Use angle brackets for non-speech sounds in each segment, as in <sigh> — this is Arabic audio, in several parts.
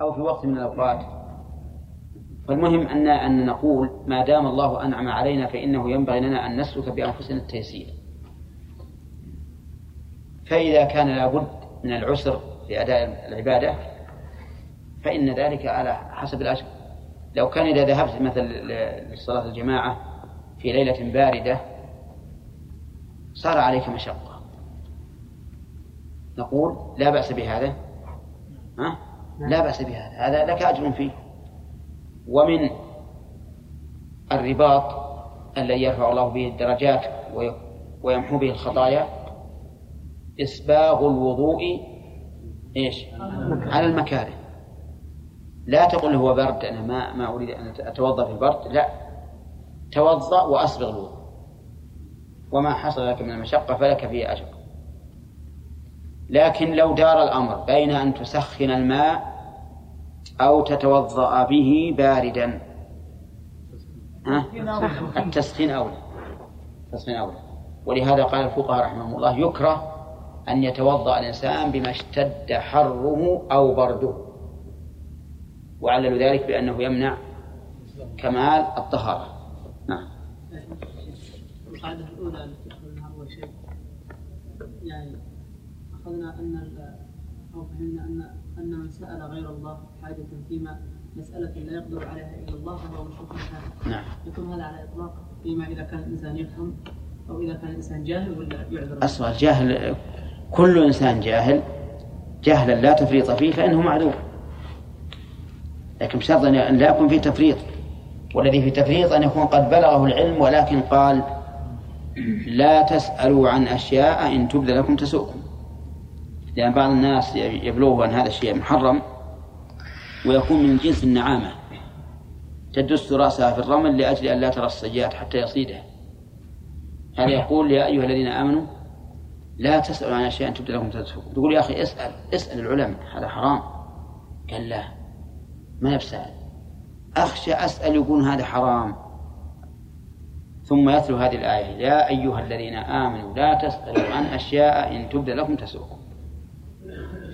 أو في وقت من الأوقات. فالمهم أن أن نقول ما دام الله أنعم علينا فإنه ينبغي لنا أن نسلك بأنفسنا التيسير. فإذا كان لابد من العسر في أداء العبادة فإن ذلك على حسب الأجر. لو كان إذا ذهبت مثلا لصلاة الجماعة في ليلة باردة صار عليك مشقة. نقول لا بأس بهذا. ها؟ لا بأس بهذا. هذا لك أجر فيه. ومن الرباط الذي يرفع الله به الدرجات ويمحو به الخطايا. إسباغ الوضوء إيش؟ على المكاره. لا تقل هو برد أنا ما ما أريد أن أتوضأ في البرد لا. توضأ وأسبغ الوضوء. وما حصل لك من المشقة فلك فيه أجر. لكن لو دار الأمر بين أن تسخن الماء أو تتوضأ به باردا؟ التسخين أولى. التسخين أولى. ولهذا قال الفقهاء رحمهم الله يكره أن يتوضأ الإنسان بما اشتد حره أو برده. وعللوا ذلك بأنه يمنع كمال الطهارة. نعم. الأولى أخذنا أن أو فهمنا أن أن من سأل غير الله حاجة فيما مسألة لا يقدر عليها إلا الله فهو مشروع نعم. يكون هذا على إطلاق فيما إذا كان الإنسان يفهم أو إذا كان الإنسان جاهل ولا يعذر. أصلا جاهل كل إنسان جاهل جهلا لا تفريط فيه فإنه معذور لكن بشرط أن لا يكون فيه تفريط. والذي في تفريط أن يكون قد بلغه العلم ولكن قال لا تسألوا عن أشياء إن تبد لكم تسؤكم. لأن بعض الناس يبلغه أن هذا الشيء محرم ويكون من جنس النعامة. تدس رأسها في الرمل لأجل أن لا ترى السيئات حتى يصيدها هذا يقول يا أيها الذين آمنوا لا تسألوا عن أشياء تبدأ لكم تدسوكم تقول يا أخي اسأل اسأل العلماء هذا حرام. قال لا ما بسأل أخشى أسأل يقول هذا حرام. ثم يتلو هذه الآية يا أيها الذين آمنوا لا تسألوا عن أشياء إن تبدأ لكم تسوكم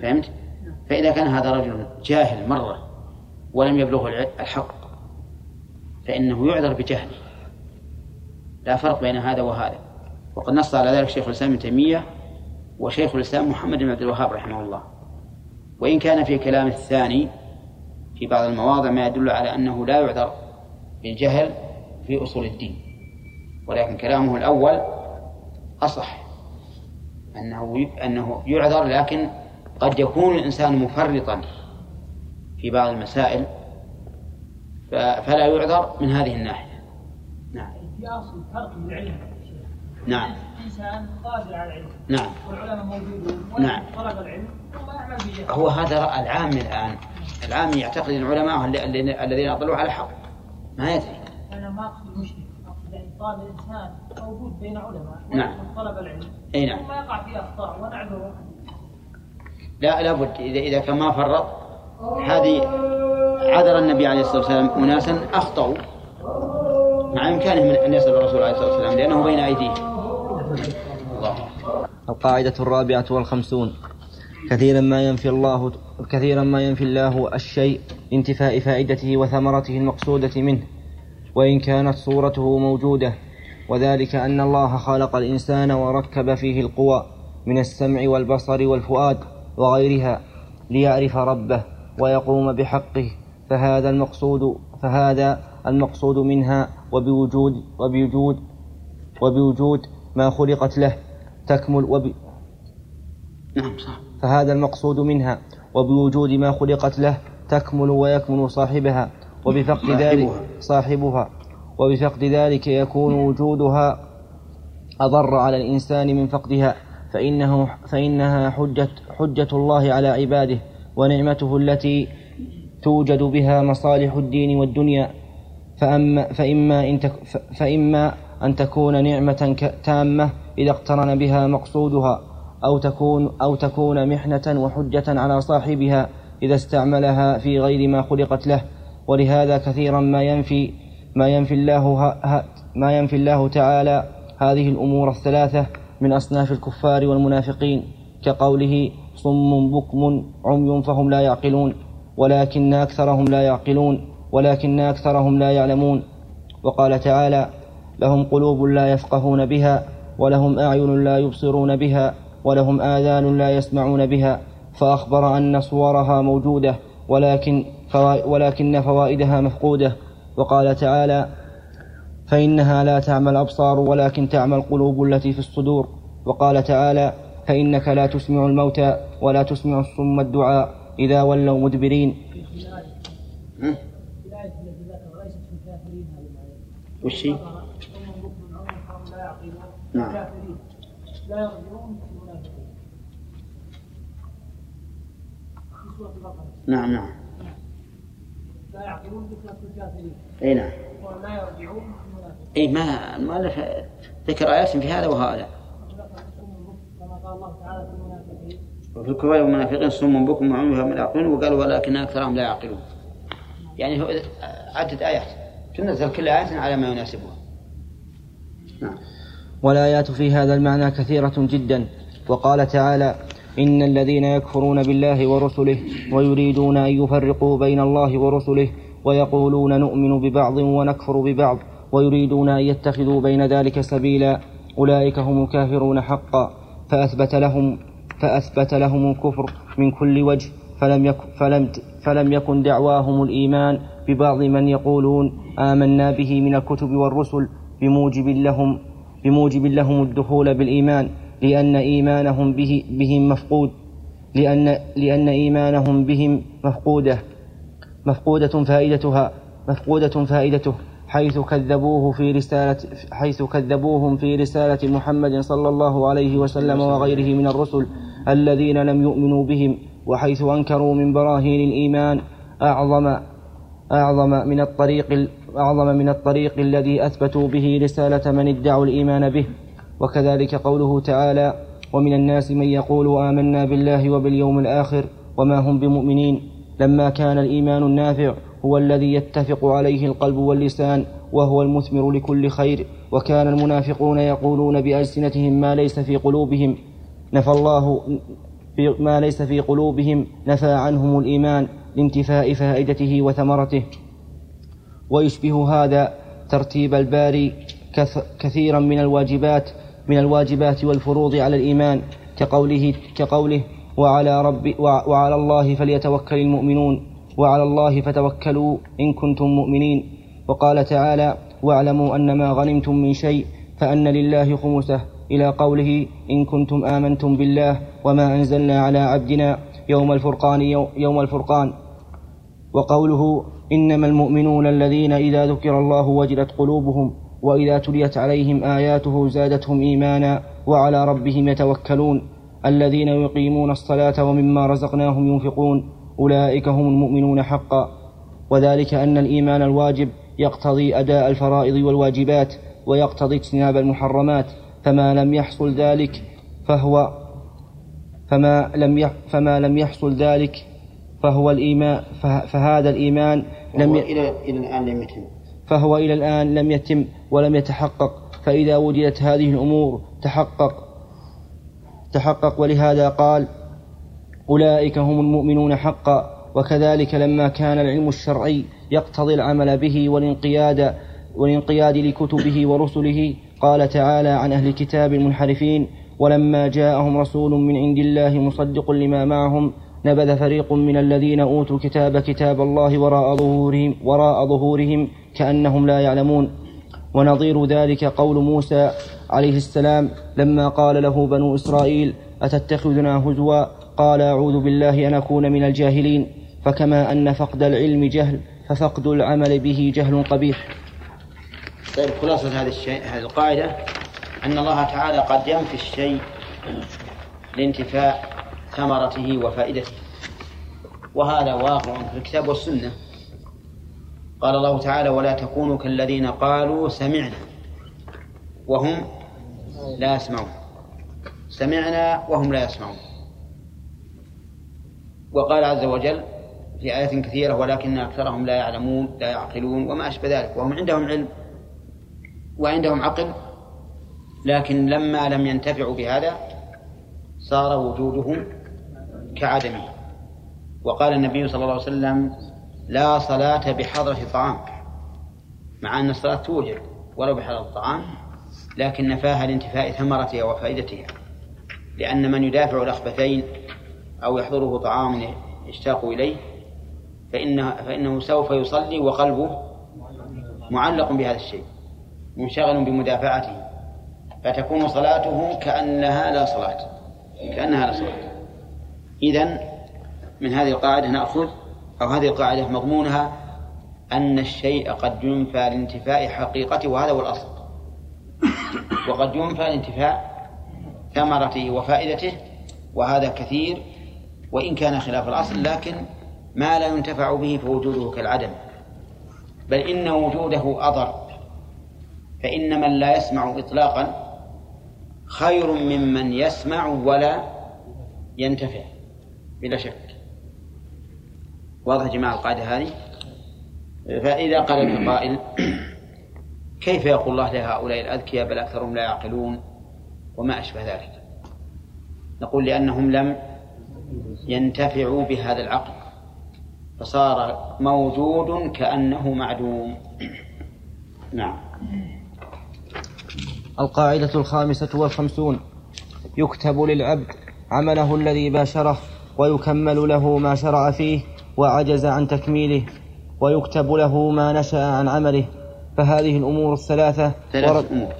فهمت؟ فإذا كان هذا رجل جاهل مرة ولم يبلغه الحق فإنه يعذر بجهله. لا فرق بين هذا وهذا. وقد نص على ذلك شيخ الإسلام ابن تيمية وشيخ الإسلام محمد بن عبد الوهاب رحمه الله. وإن كان في كلام الثاني في بعض المواضع ما يدل على أنه لا يعذر بالجهل في أصول الدين. ولكن كلامه الأول أصح أنه أنه يعذر لكن قد يكون الإنسان مفرطا في بعض المسائل فلا يعذر من هذه الناحية. نعم. في أصل فرق العلم. نعم. الإنسان قادر على العلم. نعم. والعلماء موجودون. نعم. طلب العلم ثم يعمل به. هو هذا العام الآن. العام يعتقد أن العلماء الذين أطلعوا على حق. ما يدري. أنا ما أقصد المشرك أقصد يعني طالب الإنسان موجود بين علماء نعم. طلب العلم. أي نعم. ثم يقع في أخطاء ونعذره. لا لابد إذا إذا كان ما فرط هذه عذر النبي عليه الصلاة والسلام أناسا أخطأوا مع إمكانهم أن يصل الرسول عليه الصلاة والسلام لأنه بين أيديهم. الله. القاعدة الرابعة والخمسون. كثيرا ما ينفي الله كثيرا ما ينفي الله الشيء انتفاء فائدته وثمرته المقصودة منه وإن كانت صورته موجودة. وذلك أن الله خلق الإنسان وركب فيه القوى من السمع والبصر والفؤاد. وغيرها ليعرف ربه ويقوم بحقه فهذا المقصود فهذا المقصود منها وبوجود وبوجود وبوجود ما خلقت له تكمل وب نعم صح. فهذا المقصود منها وبوجود ما خلقت له تكمل ويكمل صاحبها وبفقد ذلك صاحبها وبفقد ذلك يكون وجودها أضر على الإنسان من فقدها. فإنه فإنها حجة حجة الله على عباده ونعمته التي توجد بها مصالح الدين والدنيا. فأما فإما, إن تك فإما أن تكون نعمة تامة إذا اقترن بها مقصودها أو تكون أو تكون محنة وحجة على صاحبها إذا استعملها في غير ما خلقت له. ولهذا كثيرا ما ينفي ما ينفي الله ما ينفي الله تعالى هذه الأمور الثلاثة من أصناف الكفار والمنافقين كقوله صم بكم عمي فهم لا يعقلون ولكن أكثرهم لا يعقلون ولكن أكثرهم لا يعلمون. وقال تعالى لهم قلوب لا يفقهون بها ولهم أعين لا يبصرون بها ولهم آذان لا يسمعون بها. فأخبر أن صورها موجودة ولكن ولكن فوائدها مفقودة. وقال تعالى فإنها لا تعمى الأبصار ولكن تعمى القلوب التي في الصدور. وقال تعالى فإنك لا تسمع الموتى ولا تسمع الصم الدعاء إذا ولوا مدبرين. وش هي؟ نعم. لا يرجعون نعم نعم. لا يعقلون بسورة الكافرين. أي نعم. ولا يرجعون اي ما المؤلف ذكر آيات في هذا وهذا. وفي الكفار والمنافقين صم بكم وعمي من يعقلون وقال ولكن أكثرهم لا يعقلون. يعني هو عدد آيات. تنزل كل آية على ما يناسبها. نعم. والآيات في هذا المعنى كثيرة جدا. وقال تعالى إن الذين يكفرون بالله ورسله ويريدون أن يفرقوا بين الله ورسله ويقولون نؤمن ببعض ونكفر ببعض. ويريدون أن يتخذوا بين ذلك سبيلا أولئك هم الكافرون حقا. فأثبت لهم فأثبت لهم الكفر من كل وجه فلم يكن, فلم فلم يكن دعواهم الإيمان ببعض من يقولون آمنا به من الكتب والرسل بموجب لهم بموجب لهم الدخول بالإيمان لأن إيمانهم به بهم مفقود لأن لأن إيمانهم بهم مفقودة مفقودة فائدتها مفقودة فائدته. حيث كذبوه في رسالة حيث كذبوهم في رسالة محمد صلى الله عليه وسلم وغيره من الرسل الذين لم يؤمنوا بهم وحيث أنكروا من براهين الإيمان أعظم أعظم من الطريق أعظم من الطريق الذي أثبتوا به رسالة من ادعوا الإيمان به. وكذلك قوله تعالى ومن الناس من يقول آمنا بالله وباليوم الآخر وما هم بمؤمنين. لما كان الإيمان النافع هو الذي يتفق عليه القلب واللسان وهو المثمر لكل خير. وكان المنافقون يقولون بألسنتهم ما ليس في قلوبهم. نفى الله في ما ليس في قلوبهم نفى عنهم الإيمان لانتفاء فائدته وثمرته. ويشبه هذا ترتيب الباري كثيرا من الواجبات من الواجبات والفروض على الإيمان كقوله كقوله وعلى رب وعلى الله فليتوكل المؤمنون. وعلى الله فتوكلوا إن كنتم مؤمنين. وقال تعالى واعلموا أن ما غنمتم من شيء فأن لله خمسه. إلى قوله إن كنتم آمنتم بالله وما أنزلنا على عبدنا يوم الفرقان يوم الفرقان. وقوله إنما المؤمنون الذين إذا ذكر الله وجلت قلوبهم وإذا تليت عليهم آياته زادتهم إيمانا وعلى ربهم يتوكلون. الذين يقيمون الصلاة ومما رزقناهم ينفقون. أولئك هم المؤمنون حقا. وذلك أن الإيمان الواجب يقتضي أداء الفرائض والواجبات ويقتضي اجتناب المحرمات. فما لم يحصل ذلك فهو فما لم فما لم يحصل ذلك فهو الإيمان فهذا الإيمان لم ي... إلى إلى الآن لم يتم. فهو إلى الآن لم يتم ولم يتحقق. فإذا وجدت هذه الأمور تحقق تحقق ولهذا قال أولئك هم المؤمنون حقا وكذلك لما كان العلم الشرعي يقتضي العمل به والانقياد والانقياد لكتبه ورسله قال تعالى عن أهل الكتاب المنحرفين ولما جاءهم رسول من عند الله مصدق لما معهم نبذ فريق من الذين أوتوا الكتاب كتاب الله وراء ظهورهم, وراء ظهورهم كأنهم لا يعلمون ونظير ذلك قول موسى عليه السلام لما قال له بنو إسرائيل أتتخذنا هزوا؟ قال أعوذ بالله أن أكون من الجاهلين فكما أن فقد العلم جهل ففقد العمل به جهل قبيح. طيب خلاصة هذا الشيء هذه القاعدة أن الله تعالى قد ينفي الشيء لانتفاء ثمرته وفائدته. وهذا واقع في الكتاب والسنة. قال الله تعالى ولا تكونوا كالذين قالوا سمعنا وهم لا يسمعون. سمعنا وهم لا يسمعون. وقال عز وجل في آيات كثيرة ولكن أكثرهم لا يعلمون لا يعقلون وما أشبه ذلك. وهم عندهم علم وعندهم عقل لكن لما لم ينتفعوا بهذا صار وجودهم كعدمه وقال النبي صلى الله عليه وسلم لا صلاة بحضرة طعام. مع أن الصلاة توجب ولو بحضرة الطعام لكن نفاها لانتفاء ثمرتها وفائدتها لأن من يدافع الأخبثين أو يحضره طعام يشتاق إليه فإنه, فإنه سوف يصلي وقلبه معلق بهذا الشيء منشغل بمدافعته فتكون صلاته كأنها لا صلاة كأنها لا صلاة. إذن من هذه القاعدة نأخذ أو هذه القاعدة مضمونها أن الشيء قد ينفى لانتفاء حقيقته وهذا هو الأصل. وقد ينفى لانتفاء ثمرته وفائدته وهذا كثير وإن كان خلاف الأصل لكن ما لا ينتفع به فوجوده كالعدم بل إن وجوده أضر. فإن من لا يسمع إطلاقا خير ممن يسمع ولا ينتفع بلا شك. واضح جماعة القاعدة هذه؟ فإذا قال قائل كيف يقول الله لهؤلاء الأذكياء بل أكثرهم لا يعقلون؟ وما أشبه ذلك. نقول لأنهم لم ينتفعوا بهذا العقل فصار موجود كأنه معدوم. نعم. القاعدة الخامسة والخمسون. يكتب للعبد عمله الذي باشره ويكمل له ما شرع فيه وعجز عن تكميله ويكتب له ما نشأ عن عمله. فهذه الأمور الثلاثة ثلاثة أمور.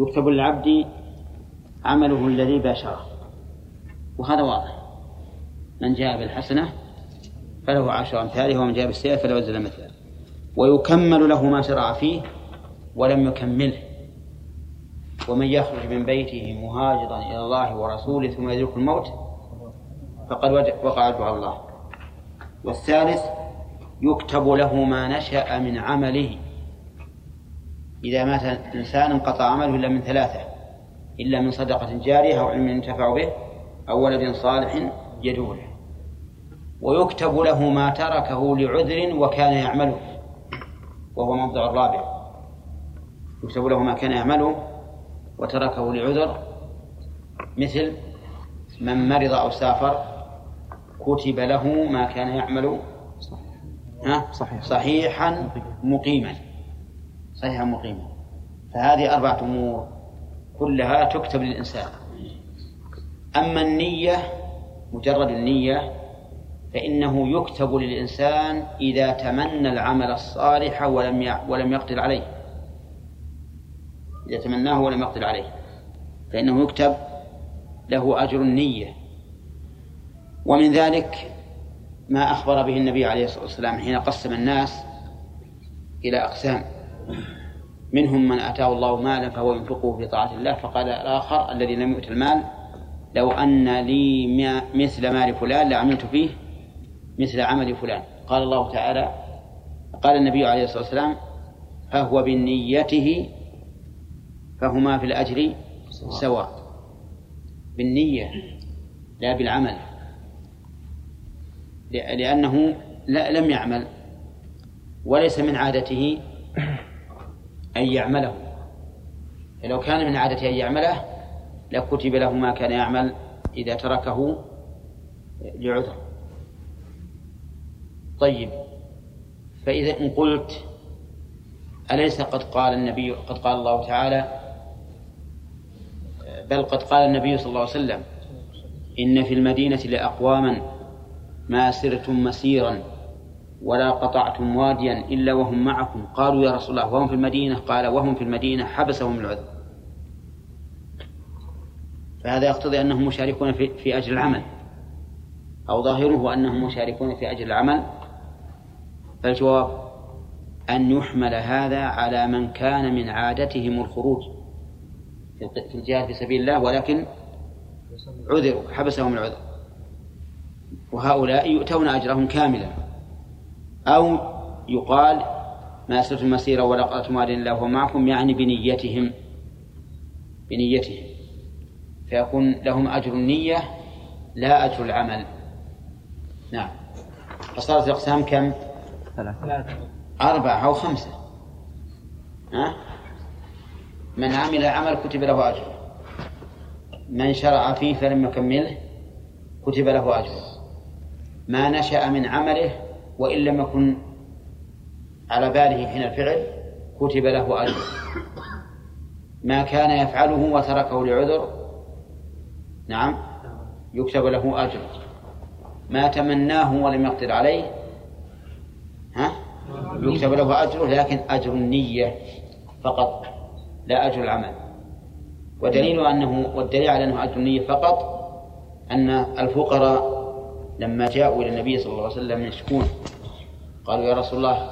يكتب للعبد عمله الذي باشره. وهذا واضح. من جاء بالحسنة فله عشر أمثالها ومن جاء بالسيئة فله وزن مثلها ويكمل له ما شرع فيه ولم يكمله. ومن يخرج من بيته مهاجرا إلى الله ورسوله ثم يدرك الموت فقد وقع أجر الله. والثالث يكتب له ما نشأ من عمله. إذا مات إنسان انقطع عمله إلا من ثلاثة إلا من صدقة جارية أو علم ينتفع به أو ولد صالح يدعو له ويكتب له ما تركه لعذر وكان يعمله وهو موضع الرابع. يكتب له ما كان يعمله وتركه لعذر. مثل من مرض أو سافر كتب له ما كان يعمل. ها؟ صحيح. صحيحا مقيما. صحيحا مقيما. فهذه أربعة أمور كلها تكتب للإنسان. أما النية مجرد النية فإنه يكتب للإنسان إذا تمنى العمل الصالح ولم ولم يقدر عليه. إذا تمناه ولم يقدر عليه. فإنه يكتب له أجر النية. ومن ذلك ما أخبر به النبي عليه الصلاة والسلام حين قسم الناس إلى أقسام. منهم من آتاه الله مالا فهو ينفقه في طاعة الله فقال الآخر الذي لم يؤت المال لو أن لي مثل مال فلان لعملت فيه مثل عمل فلان. قال الله تعالى قال النبي عليه الصلاة والسلام فهو بنيته فهما في الأجر سواء. بالنية لا بالعمل. لأنه لا لم يعمل وليس من عادته أن يعمله. لو كان من عادته أن يعمله لكتب له ما كان يعمل إذا تركه لعذر. طيب فإذا إن قلت أليس قد قال النبي قد قال الله تعالى؟ بل قد قال النبي صلى الله عليه وسلم إن في المدينة لأقواما ما سرتم مسيرا ولا قطعتم واديا إلا وهم معكم. قالوا يا رسول الله وهم في المدينة؟ قال وهم في المدينة حبسهم العذر. فهذا يقتضي أنهم مشاركون في, في أجر العمل أو ظاهره أنهم مشاركون في أجر العمل فالجواب أن يحمل هذا على من كان من عادتهم الخروج في الجهاد في سبيل الله ولكن عذروا حبسهم العذر. وهؤلاء يؤتون أجرهم كاملا. أو يقال ما أسرت المسيرة ولا قضت مال الله معكم يعني بنيتهم بنيتهم. فيكون لهم أجر النية لا أجر العمل. نعم. فصارت الأقسام كم؟ ثلاثة. أربعة أو خمسة. ها؟ من عمل عمل كتب له أجر. من شرع فيه فلم يكمله كتب له أجر. ما نشأ من عمله وإن لم يكن على باله حين الفعل كتب له أجر. ما كان يفعله وتركه لعذر نعم. يكتب له أجر. ما تمناه ولم يقدر عليه. ها؟ يكتب له أجره لكن أجر النية فقط لا أجر العمل. ودليل أنه والدليل على أنه أجر النية فقط أن الفقراء لما جاءوا إلى النبي صلى الله عليه وسلم يشكون قالوا يا رسول الله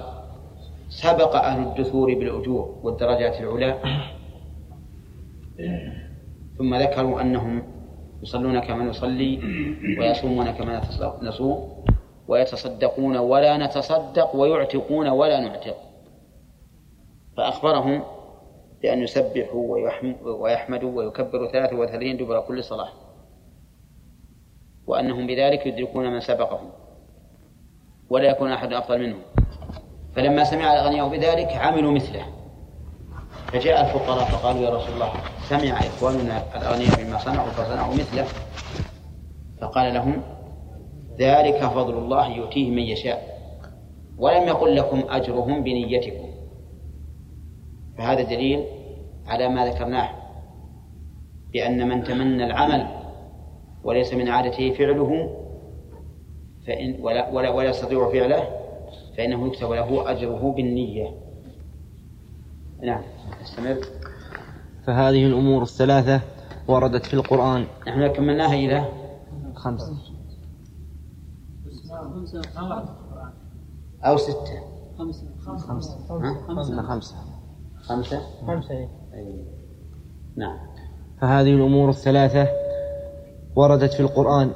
سبق أهل الدثور بالأجور والدرجات العلى. ثم ذكروا أنهم يصلون كما نصلي <clears throat> ويصومون كما نصوم ويتصدقون ولا نتصدق ويعتقون ولا نعتق. فأخبرهم بأن يسبحوا ويحمدوا ويكبروا ثلاثة وثلاثين دبر كل صلاة. وأنهم بذلك يدركون من سبقهم. ولا يكون أحد أفضل منهم. فلما سمع الأغنياء بذلك عملوا مثله. فجاء الفقراء فقالوا يا رسول الله سمع إخواننا الأغنياء بما صنعوا فصنعوا مثله فقال لهم ذلك فضل الله يؤتيه من يشاء ولم يقل لكم أجرهم بنيتكم. فهذا دليل على ما ذكرناه بأن من تمنى العمل وليس من عادته فعله فإن ولا ولا, ولا يستطيع فعله فإنه يكتب له أجره بالنية. نعم أستمر. فهذه الأمور الثلاثة وردت في القرآن. نحن كملناها إلى خمسة. أو ستة. خمسة. خمسة. خمسة. خمسة؟ خمسة. خمسة. نعم. فهذه الأمور الثلاثة وردت في القرآن.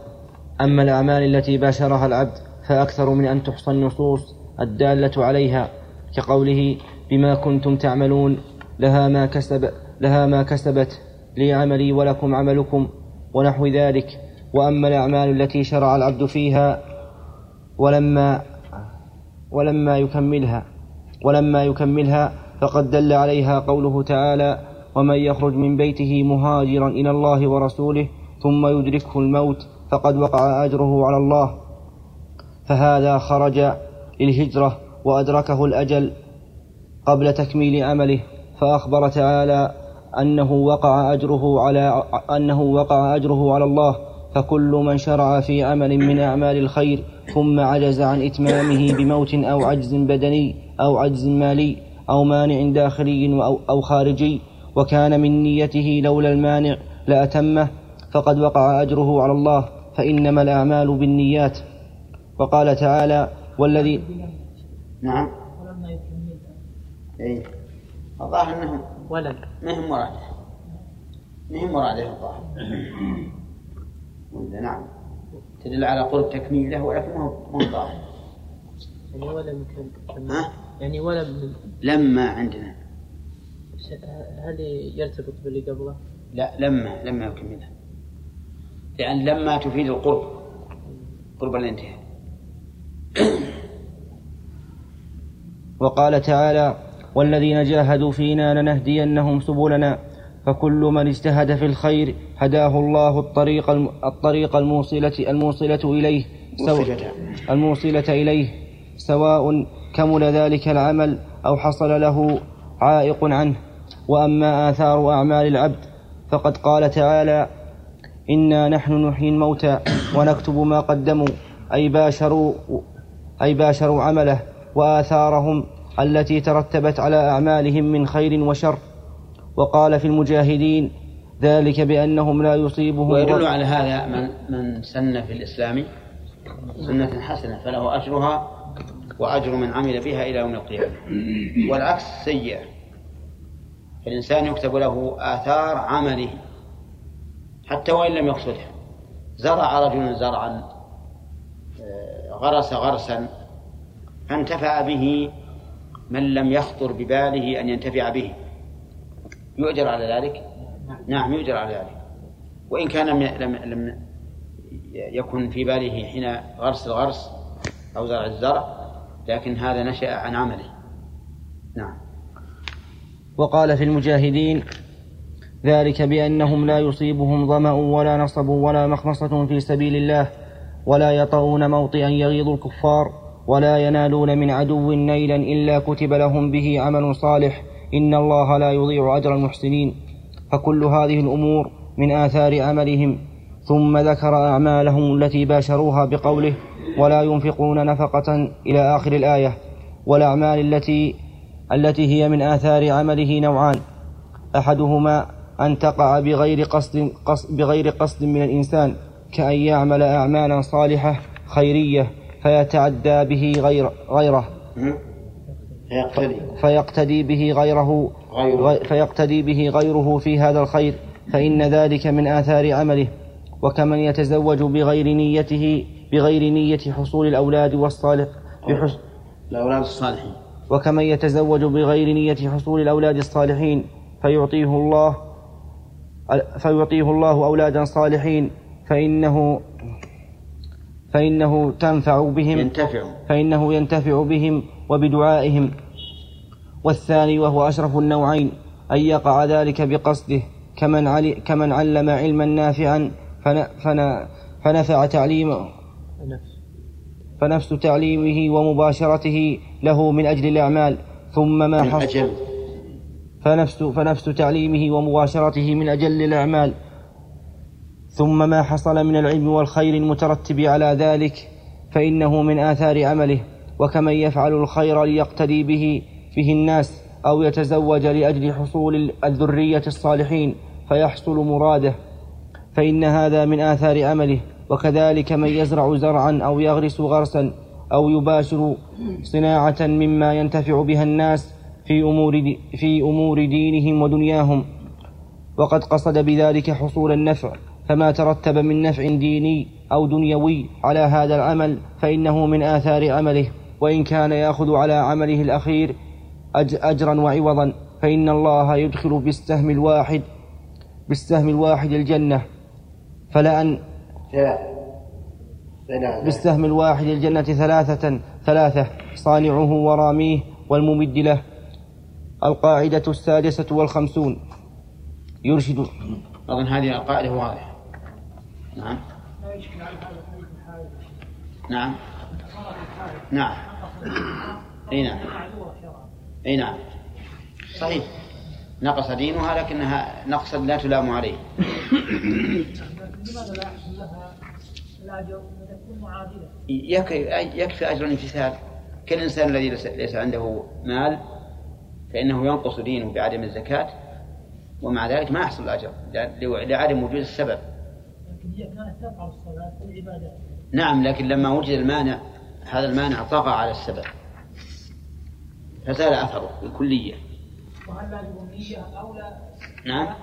أما الأعمال التي باشرها العبد فأكثر من أن تحصى النصوص الدالة عليها كقوله بما كنتم تعملون لها ما كسب لها ما كسبت لي عملي ولكم عملكم ونحو ذلك. وأما الأعمال التي شرع العبد فيها ولما ولما يكملها ولما يكملها فقد دل عليها قوله تعالى ومن يخرج من بيته مهاجرا إلى الله ورسوله ثم يدركه الموت فقد وقع أجره على الله. فهذا خرج للهجرة وأدركه الأجل قبل تكميل عمله. فأخبر تعالى أنه وقع أجره على أنه وقع أجره على الله فكل من شرع في عمل من أعمال الخير ثم عجز عن إتمامه بموت أو عجز بدني أو عجز مالي أو مانع داخلي أو, أو خارجي وكان من نيته لولا المانع لأتمه فقد وقع أجره على الله فإنما الأعمال بالنيات. وقال تعالى والذي نعم. ولما يكمل أي الظاهر أنهم ولد. ما هم مراده ما هم مراده الظاهر ولا نعم. تدل على قرب تكميله ولكن ما هو ظاهر. يعني ولم يكن ها؟ يعني ولم لما عندنا. هل يرتبط باللي قبله؟ لا لما لما يكملها لأن لما تفيد القرب. قرب الانتهاء. وقال تعالى والذين جاهدوا فينا لنهدينهم سبلنا. فكل من اجتهد في الخير هداه الله الطريق الطريق الموصلة الموصلة إليه سو- وصفتها. الموصلة إليه سواء كمل ذلك العمل أو حصل له عائق عنه. وأما آثار أعمال العبد فقد قال تعالى إنا نحن نحيي الموتى ونكتب ما قدموا. أي باشروا أي باشروا عمله وآثارهم التي ترتبت على أعمالهم من خير وشر. وقال في المجاهدين ذلك بأنهم لا يصيبهم ويدل على هذا من من سن في الإسلام سنة حسنة فله أجرها وأجر من عمل بها إلى يوم القيامة. والعكس سيئة. فالإنسان يكتب له آثار عمله حتى وإن لم يقصدها زرع رجل زرعا آه، غرس غرسا فانتفع به من لم يخطر بباله أن ينتفع به. يؤجر على ذلك؟ نعم يؤجر على ذلك. وإن كان لم لم يكن في باله حين غرس الغرس أو زرع الزرع لكن هذا نشأ عن عمله. نعم. وقال في المجاهدين ذلك بأنهم لا يصيبهم ظمأ ولا نصب ولا مخمصة في سبيل الله ولا يطؤون موطئا يغيظ الكفار ولا ينالون من عدو نيلا إلا كتب لهم به عمل صالح. إن الله لا يضيع أجر المحسنين. فكل هذه الأمور من آثار عملهم. ثم ذكر أعمالهم التي باشروها بقوله ولا ينفقون نفقة إلى آخر الآية. والأعمال التي التي هي من آثار عمله نوعان. أحدهما أن تقع بغير قصد, قصد بغير قصد من الإنسان كأن يعمل أعمالا صالحة خيرية. فيتعدى به غير غيره. فيقتدي. فيقتدي به غيره. غيره. فيقتدي به غيره في هذا الخير. فإن ذلك من آثار عمله. وكمن يتزوج بغير نيته بغير نية حصول الأولاد والصالح. الأولاد الصالحين. وكمن يتزوج بغير نية حصول الأولاد الصالحين فيعطيه الله فيعطيه الله أولادا صالحين. فإنه فإنه تنفع بهم ينتفع. فإنه ينتفع بهم وبدعائهم. والثاني وهو أشرف النوعين أن يقع ذلك بقصده كمن, علي كمن علم علما نافعا فن فن فنفع تعليمه. فنفس تعليمه ومباشرته له من أجل الأعمال ثم ما حصل. فنفس فنفس تعليمه ومباشرته من أجل الأعمال. ثم ما حصل من العلم والخير المترتب على ذلك فإنه من آثار عمله وكمن يفعل الخير ليقتدي به به الناس أو يتزوج لأجل حصول الذرية الصالحين فيحصل مراده. فإن هذا من آثار عمله وكذلك من يزرع زرعا أو يغرس غرسا أو يباشر صناعة مما ينتفع بها الناس في أمور دي في أمور دينهم ودنياهم. وقد قصد بذلك حصول النفع فما ترتب من نفع ديني أو دنيوي على هذا العمل فإنه من آثار عمله وإن كان يأخذ على عمله الأخير أج- أجرا وعوضا فإن الله يدخل بالسهم الواحد بالسهم الواحد الجنة. فلأن بالسهم الواحد الجنة ثلاثة ثلاثة صانعه وراميه والممد له. القاعدة السادسة والخمسون. يرشد. أظن هذه القاعدة واضحة. نعم. نعم. نعم. أي نعم. أي نعم. صحيح. نقص دينها لكنها نقصا لا تلام عليه. الاجر؟ يكفي أجر الامتثال كالإنسان الذي ليس- عنده مال فإنه ينقص دينه بعدم الزكاة ومع ذلك ما يحصل الأجر لع- لعدم وجود السبب. هي كانت والعبادات نعم لكن لما وجد المانع هذا المانع طغى على السبب. فزال أثره بالكلية وهل لاجب النيه أو لا؟ نعم.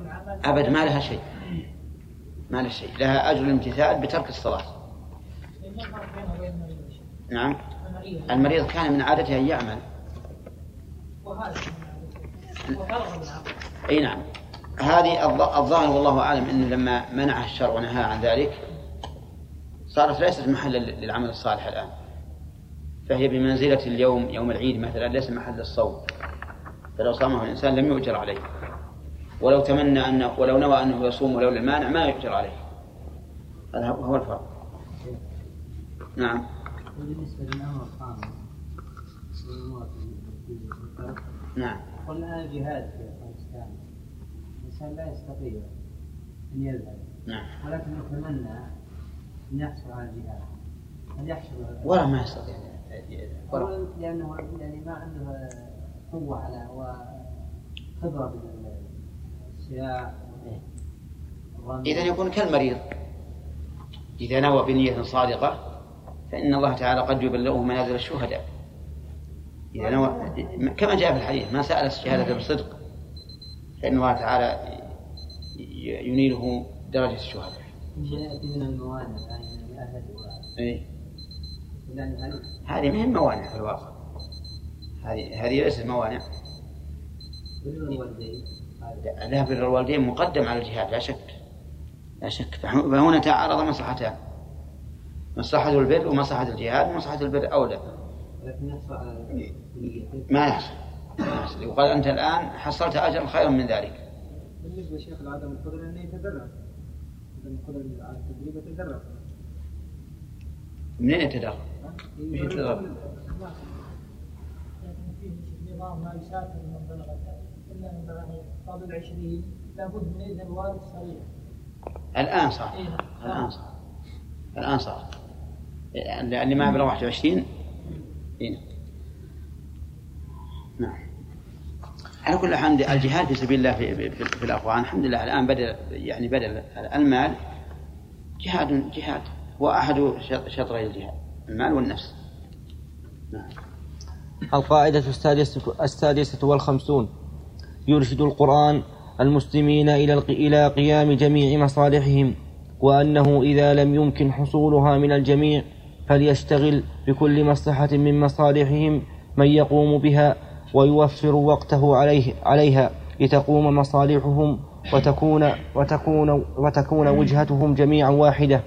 العمل؟ أبد ما لها شيء. ما لها شيء. لها أجر الامتثال بترك الصلاة؟ نعم. المريض. كان من عادته أن يعمل. وهذا أي نعم. هذه الظ- الظاهر والله أعلم أنه لما منع الشرع ونهى عن ذلك صارت ليست محلا للعمل الصالح الآن. فهي بمنزلة اليوم يوم العيد مثلا ليس محل الصوم. فلو صامه الإنسان لم يؤجر عليه. ولو تمنى أن ولو نوى أنه يصوم ولولا المانع ما يؤجر عليه. هذا هو الفرق. نعم. الخامس ذكرت نعم. قلنا في أفغانستان الإنسان لا يستطيع أن يذهب. نعم. ولكن يتمنى أن يحصل على الجهاد. هل يحصل ولا ما يستطيع ولا. لأنه يعني ما عنده قوة على وخبرة والرمي. إذا يكون كالمريض. إذا نوى بنية صادقة فإن الله تعالى قد يبلغه منازل الشهداء. إذا نوى كما جاء في الحديث ما سأل الشهادة بصدق فإن الله تعالى ينيله درجة الشهداء من الموانع يعني إيه؟ هذه ما هي موانع في الواقع. هذه هذه ليست موانع. بر الوالدين؟ هذا لا بر الوالدين مقدم على الجهاد لا شك. لا شك. فهنا تعارض مصلحتان. مصلحة البر ومصلحة الجهاد ومصلحة البر أولى. ما يحصل يقال أنت الآن حصلت أجرا خيرا من ذلك. بالنسبة شيخ لعدم القدرة أنه يتبرع منين يتدرب؟ مش يتدرب؟ لكن فيه نظام ما يسافر من بلغ إلا من قبل العشرين لابد من إذن صريح. الآن صار. الآن صار. الآن صار. اللي ما بلغ 21 إيه. نعم. على كل حال الجهاد في سبيل الله في, في, في الأفغان الحمد لله الآن بدل يعني بدل المال. جهاد جهاد. هو احد شطري الجهاد المال والنفس. نعم. القاعدة السادسة السادسة والخمسون. يرشد القرآن المسلمين إلى إلى قيام جميع مصالحهم وأنه إذا لم يمكن حصولها من الجميع فليشتغل بكل مصلحة من مصالحهم من يقوم بها ويوفر وقته عليه عليها لتقوم مصالحهم وتكون وتكون وتكون وجهتهم جميعا واحدة.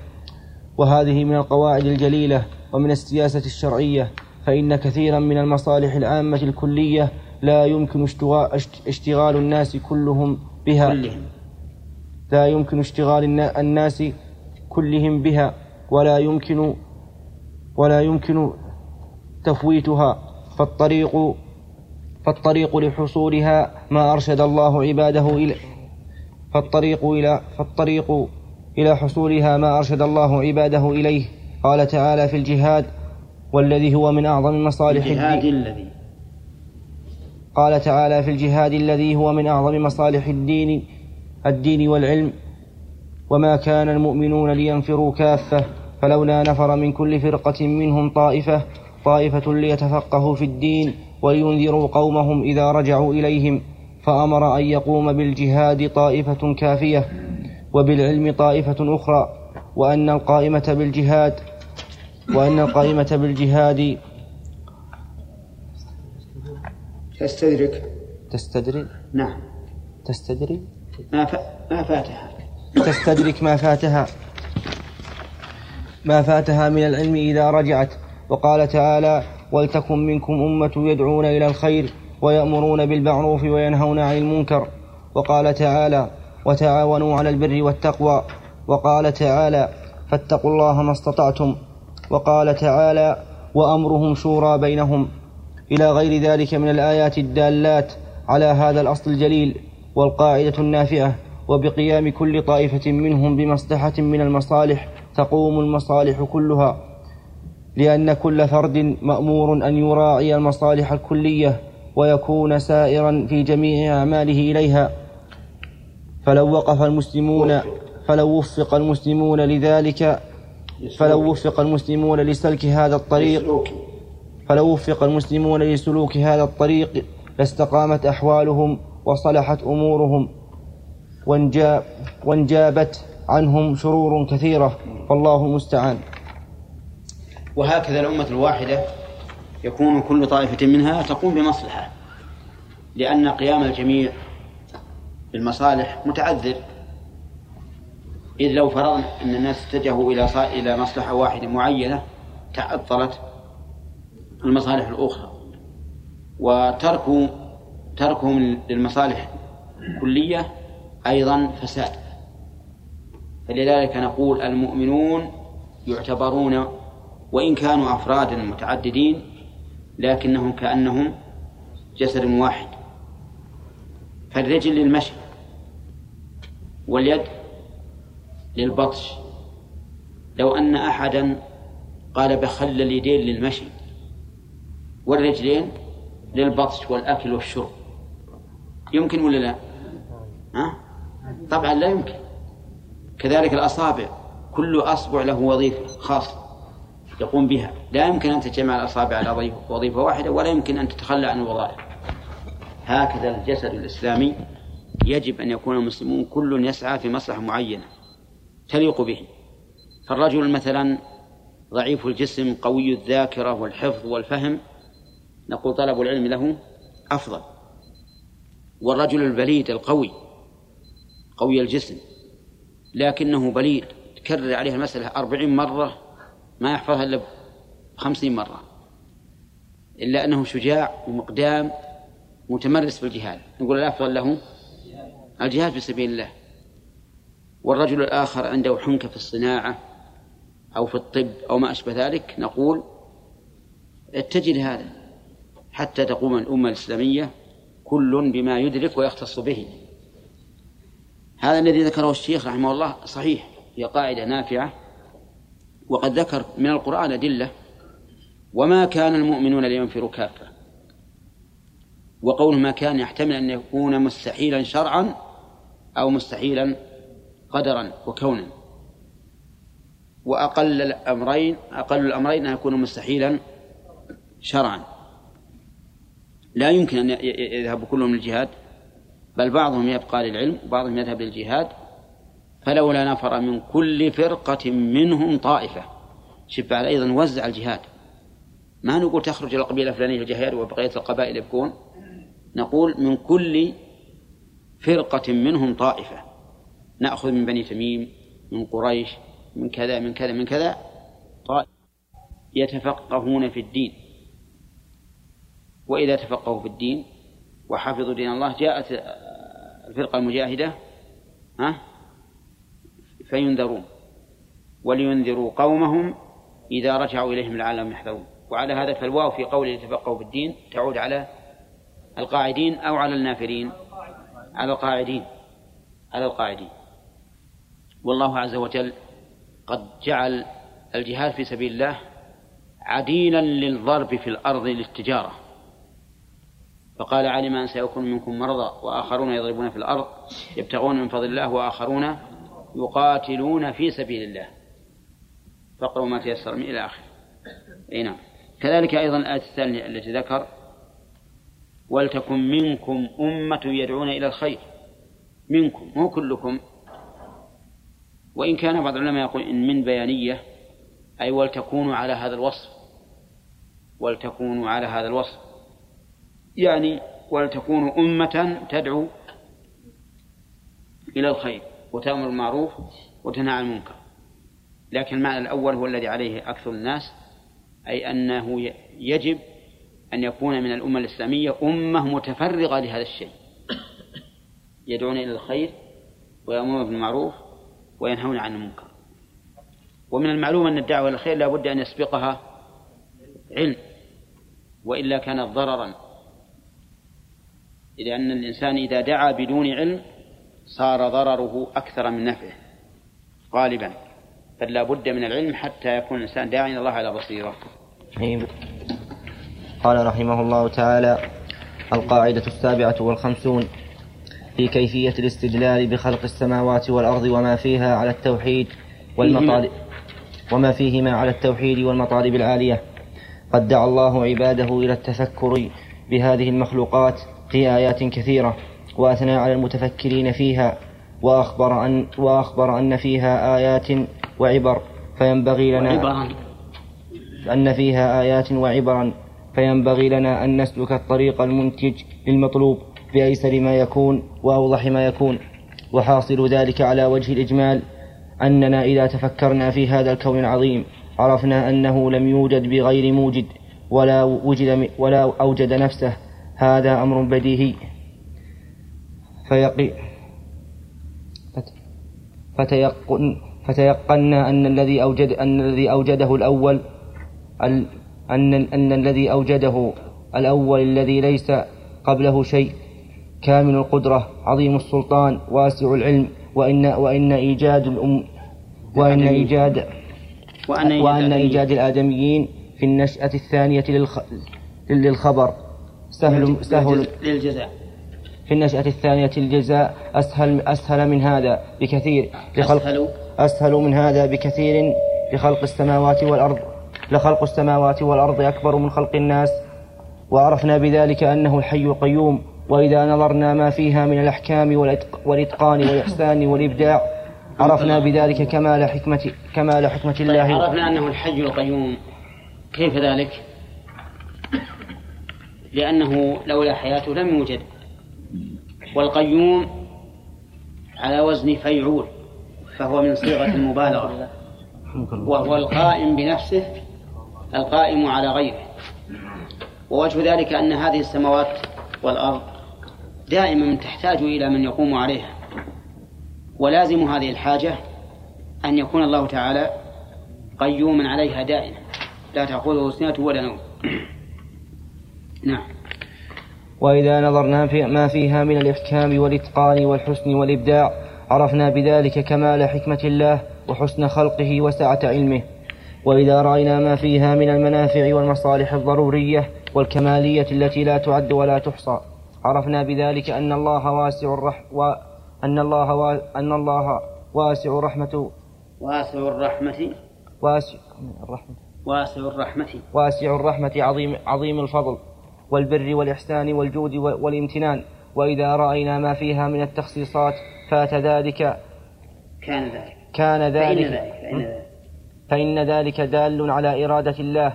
وهذه من القواعد الجليلة ومن السياسة الشرعية فإن كثيرا من المصالح العامة الكلية لا يمكن اشتغال الناس كلهم بها. لا يمكن اشتغال الناس كلهم بها ولا يمكن ولا يمكن تفويتها. فالطريق فالطريق لحصولها ما أرشد الله عباده إلى فالطريق إلى فالطريق إلى حصولها ما أرشد الله عباده إليه. قال تعالى في الجهاد والذي هو من أعظم مصالح الجهاد الذي. قال تعالى في الجهاد الذي هو من أعظم مصالح الدين الدين والعلم. وما كان المؤمنون لينفروا كافة فلولا نفر من كل فرقة منهم طائفة طائفة ليتفقهوا في الدين. ولينذروا قومهم إذا رجعوا إليهم فأمر أن يقوم بالجهاد طائفة كافية وبالعلم طائفة أخرى وأن القائمة بالجهاد وأن القائمة بالجهاد. تستدرك؟ تستدرك؟ نعم. تستدرك؟ ما ف... ما فاتها. تستدرك ما فاتها. ما فاتها من العلم إذا رجعت. وقال تعالى ولتكن منكم أمة يدعون إلى الخير ويأمرون بالمعروف وينهون عن المنكر. وقال تعالى وتعاونوا على البر والتقوى وقال تعالى فاتقوا الله ما استطعتم وقال تعالى وأمرهم شورى بينهم إلى غير ذلك من الآيات الدالات على هذا الأصل الجليل والقاعدة النافعة وبقيام كل طائفة منهم بمصلحة من المصالح تقوم المصالح كلها. لأن كل فرد مأمور أن يراعي المصالح الكلية ويكون سائرا في جميع أعماله إليها. فلو وقف المسلمون فلو وفق المسلمون لذلك فلو وفق المسلمون لسلك هذا الطريق فلو وفق المسلمون لسلوك هذا الطريق لاستقامت أحوالهم وصلحت أمورهم وانجاب وانجابت عنهم شرور كثيرة. فالله المستعان. وهكذا الأمة الواحدة يكون كل طائفة منها تقوم بمصلحة لأن قيام الجميع بالمصالح متعذر. إذ لو فرضنا أن الناس اتجهوا إلى إلى مصلحة واحدة معينة تعطلت المصالح الأخرى. وتركوا تركهم للمصالح الكلية أيضا فساد. فلذلك نقول المؤمنون يعتبرون وإن كانوا أفرادا متعددين لكنهم كأنهم جسد واحد. فالرجل للمشي واليد للبطش. لو أن أحدا قال بخل اليدين للمشي والرجلين للبطش والأكل والشرب. يمكن ولا لا؟ ها؟ طبعا لا يمكن. كذلك الأصابع كل أصبع له وظيفة خاصة. يقوم بها. لا يمكن أن تجمع الأصابع على وظيفة واحدة ولا يمكن أن تتخلى عن الوظائف. هكذا الجسد الإسلامي يجب أن يكون المسلمون كل يسعى في مصلحة معينة تليق به. فالرجل مثلا ضعيف الجسم قوي الذاكرة والحفظ والفهم نقول طلب العلم له أفضل. والرجل البليد القوي قوي الجسم لكنه بليد تكرر عليه المسألة أربعين مرة ما يحفظها إلا خمسين مرة إلا أنه شجاع ومقدام متمرس في الجهاد. نقول الأفضل له الجهاد في سبيل الله. والرجل الآخر عنده حنكة في الصناعة أو في الطب أو ما أشبه ذلك نقول اتجه لهذا حتى تقوم الأمة الإسلامية كل بما يدرك ويختص به. هذا الذي ذكره الشيخ رحمه الله صحيح هي قاعدة نافعة. وقد ذكر من القرآن أدلة وما كان المؤمنون لينفروا كافة وقول ما كان يحتمل أن يكون مستحيلا شرعا أو مستحيلا قدرا وكونا. وأقل الأمرين أقل الأمرين أن يكون مستحيلا شرعا. لا يمكن أن يذهب كلهم للجهاد بل بعضهم يبقى للعلم وبعضهم يذهب للجهاد. فلولا نفر من كل فرقة منهم طائفة. شوف أيضا نوزع الجهاد. ما نقول تخرج القبيلة الفلانية للجهاد وبقية القبائل يبكون؟ نقول من كل فرقة منهم طائفة. نأخذ من بني تميم من قريش من كذا من كذا من كذا. طائفة يتفقهون في الدين. وإذا تفقهوا في الدين وحفظوا دين الله جاءت الفرقة المجاهدة ها؟ فينذرون ولينذروا قومهم إذا رجعوا إليهم لعلهم يحذرون. وعلى هذا فالواو في قوله يتفقهوا في الدين تعود على القاعدين أو على النافرين على القاعدين. على القاعدين. والله عز وجل قد جعل الجهاد في سبيل الله عديلا للضرب في الأرض للتجارة. فقال علم أن سيكون منكم مرضى وآخرون يضربون في الأرض يبتغون من فضل الله وآخرون يقاتلون في سبيل الله. فاقرأوا ما تيسر من إلى آخره. أي نعم. كذلك أيضا الآية الثانية التي ذكر ولتكن منكم أمة يدعون إلى الخير. منكم مو كلكم. وإن كان بعض العلماء يقول إن من بيانية أي ولتكونوا على هذا الوصف. ولتكونوا على هذا الوصف. يعني ولتكونوا أمة تدعو إلى الخير. وتأمر بالمعروف وتنهى عن المنكر. لكن المعنى الأول هو الذي عليه أكثر الناس أي أنه يجب أن يكون من الأمة الإسلامية أمة متفرغة لهذا الشيء. يدعون إلى الخير ويأمرون بالمعروف وينهون عن المنكر. ومن المعلوم أن الدعوة إلى الخير لا بد أن يسبقها علم وإلا كانت ضررا. لأن الإنسان إذا دعا بدون علم صار ضرره أكثر من نفعه. غالبا. بل لا بد من العلم حتى يكون الإنسان داعيا الله على بصيرة. قال رحمه الله تعالى القاعدة السابعة والخمسون في كيفية الاستدلال بخلق السماوات والأرض وما فيها على التوحيد والمطالب وما فيهما على التوحيد والمطالب العالية. قد دعا الله عباده إلى التفكر بهذه المخلوقات في آيات كثيرة. وأثنى على المتفكرين فيها وأخبر أن وأخبر أن فيها آيات وعبر فينبغي لنا أن فيها آيات وعبرا فينبغي لنا أن نسلك الطريق المنتج للمطلوب بأيسر ما يكون وأوضح ما يكون. وحاصل ذلك على وجه الإجمال أننا إذا تفكرنا في هذا الكون العظيم عرفنا أنه لم يوجد بغير موجد ولا وجد ولا أوجد نفسه هذا أمر بديهي. فيقي فتيقن فتيقنا أن الذي أوجد أن الذي أوجده الأول أن أن الذي أوجده الأول الذي ليس قبله شيء كامل القدرة عظيم السلطان واسع العلم وإن وإن إيجاد الأم وإن إيجاد وأن, إيجاد الآدميين. في النشأة الثانية للخبر. سهل سهل للجزاء. في النشأة الثانية الجزاء أسهل أسهل من هذا بكثير. لخلق أسهل, أسهل من هذا بكثير لخلق السماوات والأرض. لخلق السماوات والأرض أكبر من خلق الناس. وعرفنا بذلك أنه الحي القيوم. وإذا نظرنا ما فيها من الأحكام والإتقان والإحسان والإبداع عرفنا بذلك كمال حكمة كمال حكمة الله. طيب عرفنا أنه الحي القيوم. كيف ذلك؟ لأنه لولا حياته لم يوجد. والقيوم على وزن فيعول فهو من صيغة <coughs> المبالغة وهو القائم بنفسه القائم على غيره. ووجه ذلك أن هذه السماوات والأرض دائما تحتاج إلى من يقوم عليها. ولازم هذه الحاجة أن يكون الله تعالى قيوما عليها دائما. لا تأخذه سنة ولا نوم. <coughs> نعم. وإذا نظرنا في ما فيها من الإحكام والإتقان والحسن والإبداع عرفنا بذلك كمال حكمة الله وحسن خلقه وسعة علمه. وإذا رأينا ما فيها من المنافع والمصالح الضرورية والكمالية التي لا تعد ولا تحصى عرفنا بذلك أن الله واسع الرح وأن الله و... أن الله واسع الرحمة. واسع الرحمة. واسع الرحمة. واسع الرحمة. واسع الرحمة عظيم عظيم الفضل. والبر والإحسان والجود والامتنان. وإذا رأينا ما فيها من التخصيصات فات ذلك. كان ذلك. كان ذلك فإن ذلك. فإن ذلك. فإن ذلك دال على إرادة الله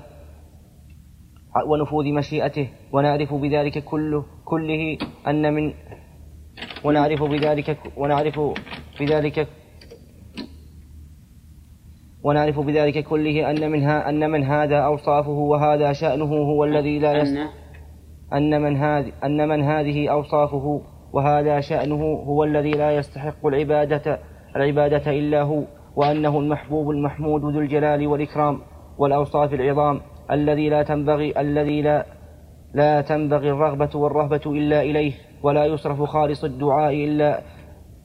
ونفوذ مشيئته. ونعرف بذلك كله كله أن من ونعرف بذلك ونعرف بذلك ونعرف بذلك كله أن منها أن من هذا أوصافه وهذا شأنه هو الذي لا يس أن من هذه أن من هذه أوصافه وهذا شأنه هو الذي لا يستحق العبادة العبادة إلا هو وأنه المحبوب المحمود ذو الجلال والإكرام والأوصاف العظام الذي لا تنبغي الذي لا لا تنبغي الرغبة والرهبة إلا إليه ولا يصرف خالص الدعاء إلا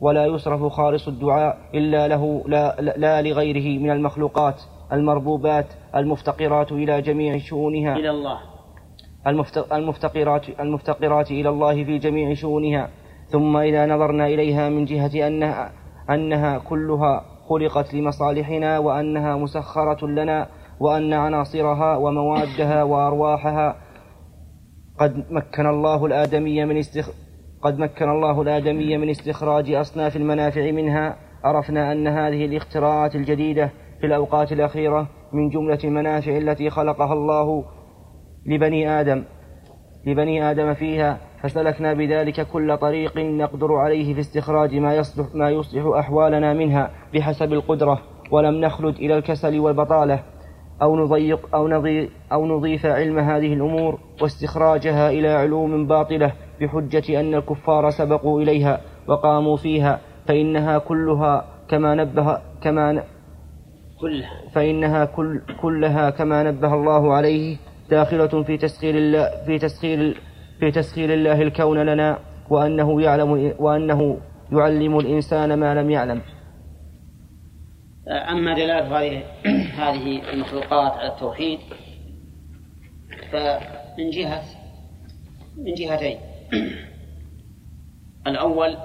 ولا يصرف خالص الدعاء إلا له لا, لا لغيره من المخلوقات المربوبات المفتقرات إلى جميع شؤونها. إلى الله. المفتقرات المفتقرات إلى الله في جميع شؤونها ثم إذا نظرنا إليها من جهة أنها أنها كلها خلقت لمصالحنا وأنها مسخرة لنا وأن عناصرها وموادها وأرواحها. قد مكن الله الآدمي من استخ... قد مكن الله الآدمي من استخراج أصناف المنافع منها. عرفنا أن هذه الاختراعات الجديدة في الأوقات الأخيرة من جملة المنافع التي خلقها الله لبني آدم لبني آدم فيها فسلكنا بذلك كل طريق نقدر عليه في استخراج ما يصلح ما يصلح أحوالنا منها بحسب القدرة ولم نخلد إلى الكسل والبطالة. أو نضيق أو نضيف أو نضيف علم هذه الأمور واستخراجها إلى علوم باطلة بحجة أن الكفار سبقوا إليها وقاموا فيها فإنها كلها كما نبه كما كلها. فإنها كل كلها كما نبه الله عليه داخلة في تسخير الله في تسخير في تسخير الله الكون لنا وأنه يعلم وأنه يعلم الإنسان ما لم يعلم. أما دلالة هذه هذه المخلوقات على التوحيد فمن جهة من جهتين. الأول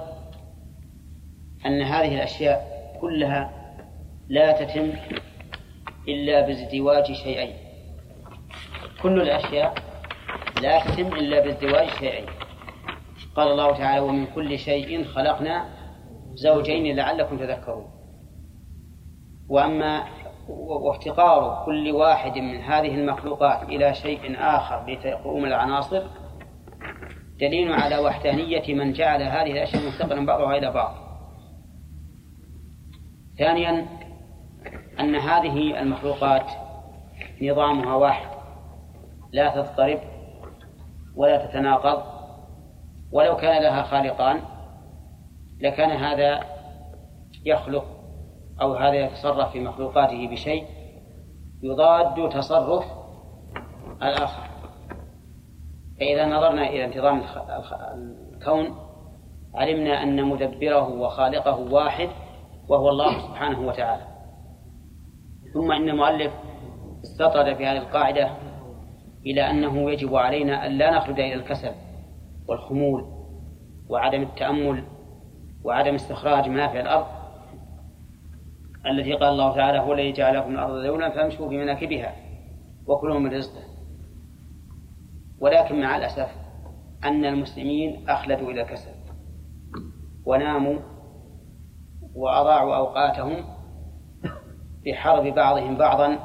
أن هذه الأشياء كلها لا تتم إلا بازدواج شيئين. كل الأشياء لا تتم إلا بازدواج شيئين قال الله تعالى ومن كل شيء خلقنا زوجين لعلكم تذكرون. وأما وافتقار كل واحد من هذه المخلوقات إلى شيء آخر لتقوم العناصر دليل على وحدانية من جعل هذه الأشياء مستقلا بعضها إلى بعض. ثانيا أن هذه المخلوقات نظامها واحد. لا تضطرب ولا تتناقض. ولو كان لها خالقان لكان هذا يخلق أو هذا يتصرف في مخلوقاته بشيء يضاد تصرف الآخر. فإذا نظرنا إلى انتظام الكون علمنا أن مدبره وخالقه واحد وهو الله سبحانه وتعالى. ثم إن المؤلف استطرد في هذه القاعدة إلى أنه يجب علينا أن لا نخلد إلى الكسل والخمول وعدم التأمل وعدم استخراج منافع الأرض التي قال الله تعالى هو الذي جعل لكم الأرض ذولا فامشوا في مناكبها وكلوا من رزقه. ولكن مع الأسف أن المسلمين أخلدوا إلى الكسل وناموا وأضاعوا أوقاتهم بحرب بعضهم بعضا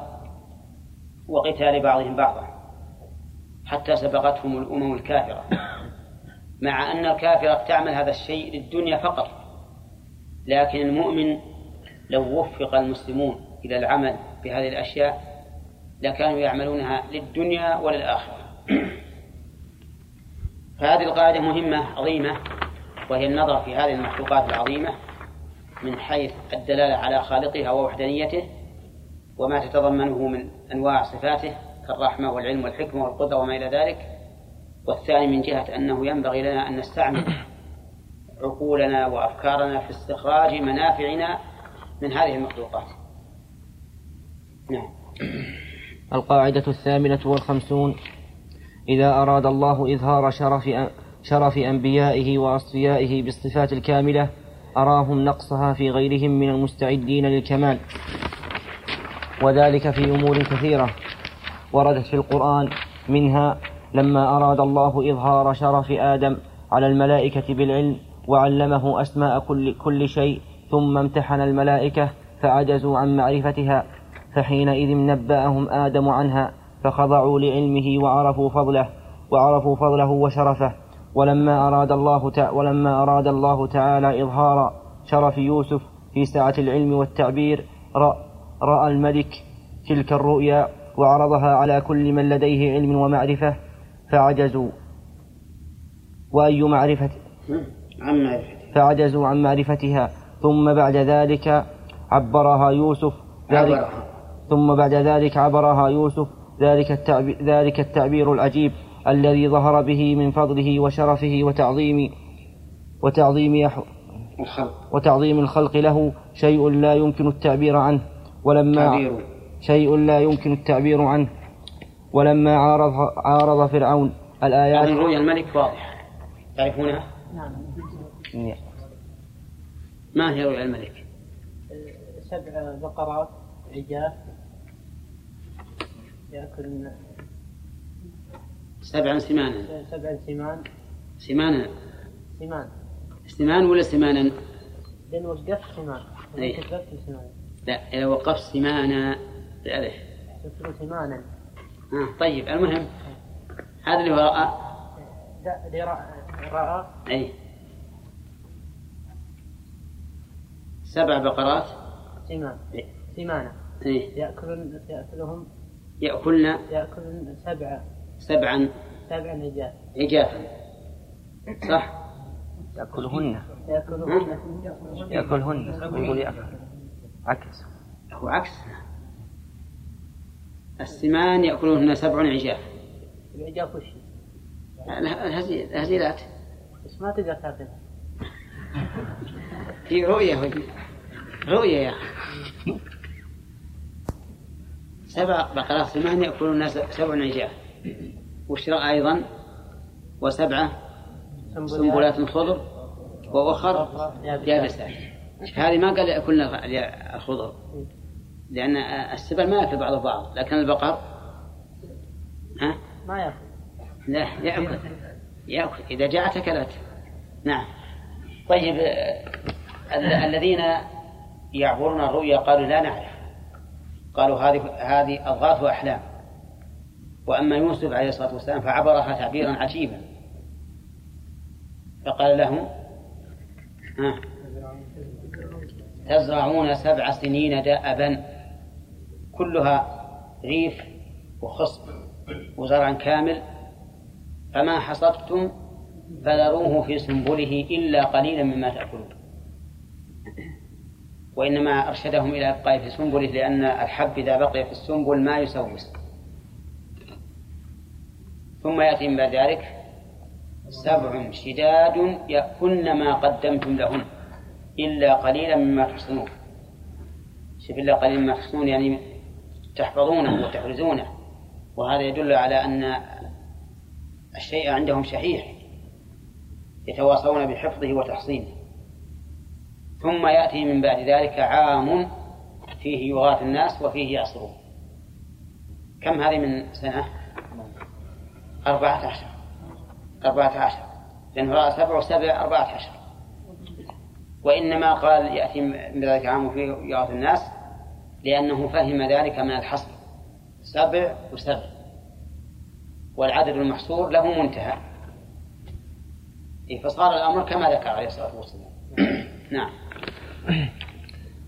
وقتال بعضهم بعضا. حتى سبقتهم الأمم الكافرة. مع أن الكافرة تعمل هذا الشيء للدنيا فقط. لكن المؤمن لو وفق المسلمون إلى العمل بهذه الأشياء لكانوا يعملونها للدنيا وللآخرة. فهذه القاعدة مهمة عظيمة وهي النظر في هذه المخلوقات العظيمة من حيث الدلالة على خالقها ووحدانيته وما تتضمنه من أنواع صفاته كالرحمة والعلم والحكمة والقدرة وما إلى ذلك والثاني من جهة أنه ينبغي لنا أن نستعمل عقولنا وأفكارنا في استخراج منافعنا من هذه المخلوقات. نعم. القاعدة الثامنة والخمسون إذا أراد الله إظهار شرف شرف أنبيائه وأصفيائه بالصفات الكاملة أراهم نقصها في غيرهم من المستعدين للكمال وذلك في أمور كثيرة. وردت في القرآن منها لما أراد الله إظهار شرف آدم على الملائكة بالعلم وعلمه أسماء كل, كل شيء ثم امتحن الملائكة فعجزوا عن معرفتها فحينئذ نبأهم آدم عنها فخضعوا لعلمه وعرفوا فضله وعرفوا فضله وشرفه ولما أراد الله. ولما أراد الله تعالى إظهار شرف يوسف في سعة العلم والتعبير رأى, رأى الملك تلك الرؤيا وعرضها على كل من لديه علم ومعرفة فعجزوا. وأي معرفة؟ عن فعجزوا عن معرفتها. ثم بعد ذلك عبرها يوسف. ذلك عبرها. ثم بعد ذلك عبرها يوسف. ذلك التعبير, ذلك التعبير العجيب الذي ظهر به من فضله وشرفه وتعظيم وتعظيم وتعظيم الخلق له شيء لا يمكن التعبير عنه. ولما تعبير. شيء لا يمكن التعبير عنه. ولما عارض عارض فرعون يعني الآيات رؤيا الملك واضحة. تعرفونها؟ نعم. ما هي رؤيا الملك؟ سبع بقرات عجاف. يأكل سبعا سمانا. سبع سمان. سمانا. سمان. سمان ولا سمانا؟ لأن وقفت سمان. إيه. وقفت سمان. لا إذا وقفت سمانا سمانا آه طيب المهم هذا اللي هو رأى. أي. سبع بقرات. سمان إيه. سمانة أي يأكلون يأكلهم. يأكلن. يأكلون سبع. سبعا. سبع نجاة. عجافا صح؟ يأكلهن. يأكلون يأكلهن. ويقول يأكل. عكس. هو عكس. السمان يأكلهن سبع عجاف العجاف وش الهزي- الهزيلات بس ما تقدر تاكلها في رؤية ودي. رؤية يا أخي. سبع بقرات سمان يأكلون سبع عجاف وش رأى أيضا؟ وسبعة سنبلات خضر وأخر يابسات. هذه ما قال يأكلن الخضر. لأن السبل ما يأكل بعض بعض لكن البقر ها؟ ما يأكل. لا يأكل. يأكل. إذا جاءت أكلت. نعم. طيب ال- الذين يعبرون الرؤيا قالوا لا نعرف. قالوا هذه هذه أضغاث وأحلام. وأما يوسف عليه الصلاة والسلام فعبرها تعبيرا عجيبا. فقال لهم ها؟ تزرعون سبع سنين دأبا كلها ريف وخصب وزرع كامل فما حصدتم فذروه في سنبله إلا قليلا مما تأكلون. وإنما أرشدهم إلى إبقاء في سنبله لأن الحب إذا بقي في السنبل ما يسوس ثم يأتي من بعد ذلك سبع شداد يأكلن ما قدمتم لهن إلا قليلا مما تحصنون. شوف إلا قليلا مما تحصنون يعني تحفظونه وتحرزونه. وهذا يدل على أن الشيء عندهم شحيح يتواصون بحفظه وتحصينه ثم يأتي من بعد ذلك عام فيه يغاث الناس وفيه يعصرون. كم هذه من سنة؟ أربعة عشر. أربعة عشر. لأنه رأى سبع وسبع أربعة عشر. وإنما قال يأتي من ذلك عام فيه يغاث الناس لأنه فهم ذلك من الحصر. سبع وسبع. والعدد المحصور له منتهى. إيه، فصار الأمر كما ذكر عليه الصلاة والسلام. <coughs> نعم.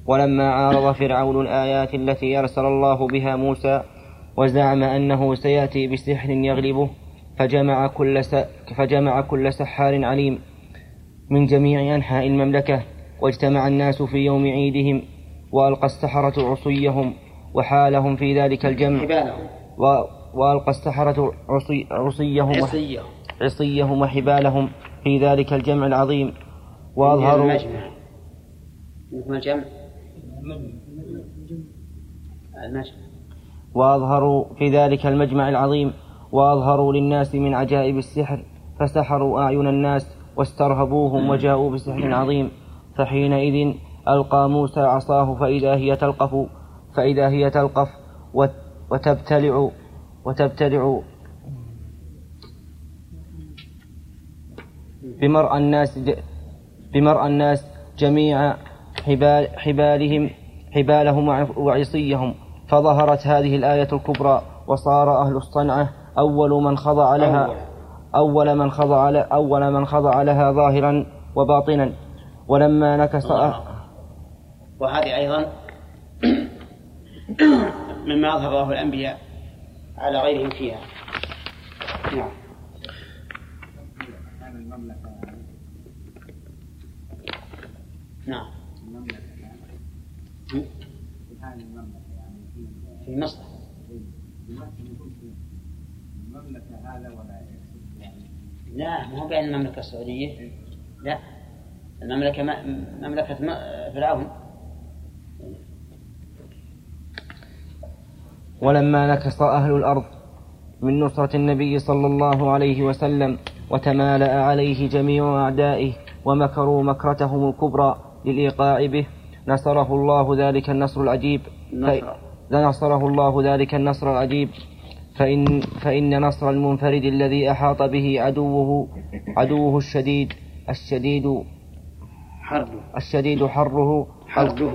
ولما عارض فرعون الآيات التي أرسل الله بها موسى وزعم أنه سيأتي بسحر يغلبه فجمع كل. فجمع كل سحار عليم من جميع أنحاء المملكة واجتمع الناس في يوم عيدهم وألقى السحرة عصيهم وحالهم في ذلك الجمع. حبالهم. و- وألقى السحرة عصي عصيهم عصيهم. عصيهم وحبالهم في ذلك الجمع العظيم. وأظهروا المجمع. اسم الجمع؟ المجمع. وأظهروا في ذلك المجمع العظيم. وأظهروا للناس من عجائب السحر. فسحروا أعين الناس واسترهبوهم وجاءوا بسحر عظيم. فحينئذ ألقى موسى عصاه فإذا هي تلقف فإذا هي تلقف وت- وتبتلع وتبتلع. بمرأى الناس بمرأى الناس جميع حبال حبالهم حبالهم وع- وعصيهم. فظهرت هذه الآية الكبرى وصار أهل الصنعة أول من خضع لها أول. من خضع أول من خضع لها ظاهرا وباطنا. ولما نكس وهذه أيضا <coughs> مما أظهر الله الأنبياء على غيرهم فيها. نعم. نعم? في مصر المملكة هذا ولا لا ما هو بين المملكة السعودية لا. المملكة مملكة فرعون. ولما نكص أهل الأرض من نصرة النبي صلى الله عليه وسلم وتمالأ عليه جميع أعدائه ومكروا مكرتهم الكبرى للإيقاع به نصره الله ذلك النصر العجيب. نصر. نصره الله ذلك النصر العجيب. فإن, فإن نصر المنفرد الذي أحاط به عدوه عدوه الشديد الشديد حربه الشديد حره حربه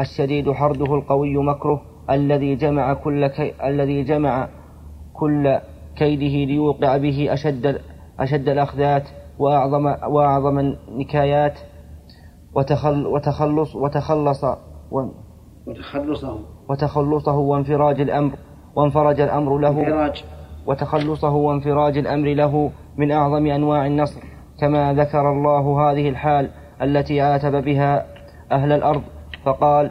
الشديد حرده القوي مكره. الذي جمع كل كي الذي جمع كل كيده ليوقع به أشد أشد الأخذات وأعظم وأعظم النكايات. وتخل وتخلص وتخلص و- وتخلصهم وتخلصه وانفراج الأمر وانفرج الأمر له. انفراج. وتخلصه وانفراج الأمر له من أعظم أنواع النصر. كما ذكر الله هذه الحال التي عاتب بها أهل الأرض. فقال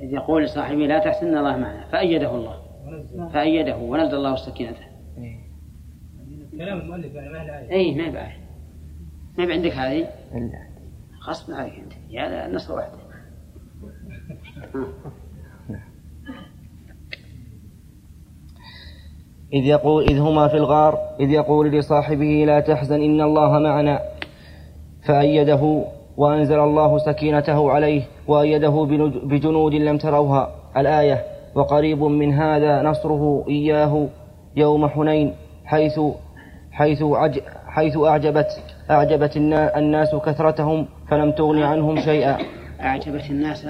إذ يقول لصاحبه لا تحسن إن الله معنا. فأيده الله. فأيده ونزل الله سكينته. كلام المؤلف يعني ما له. أي ما يبقى ما عندك هذه؟ إلا. غصب عليك أنت. يا النصر وحده <laughs> إذ يقول إذ هما في الغار إذ يقول لصاحبه لا تحزن إن الله معنا. فأيده وأنزل الله سكينته عليه. وأيده بجنود لم تروها. الآية وقريب من هذا نصره إياه يوم حنين حيث حيث عج حيث أعجبت أعجبت النا- الناس كثرتهم فلم تغن عنهم شيئا. أعجبت الناس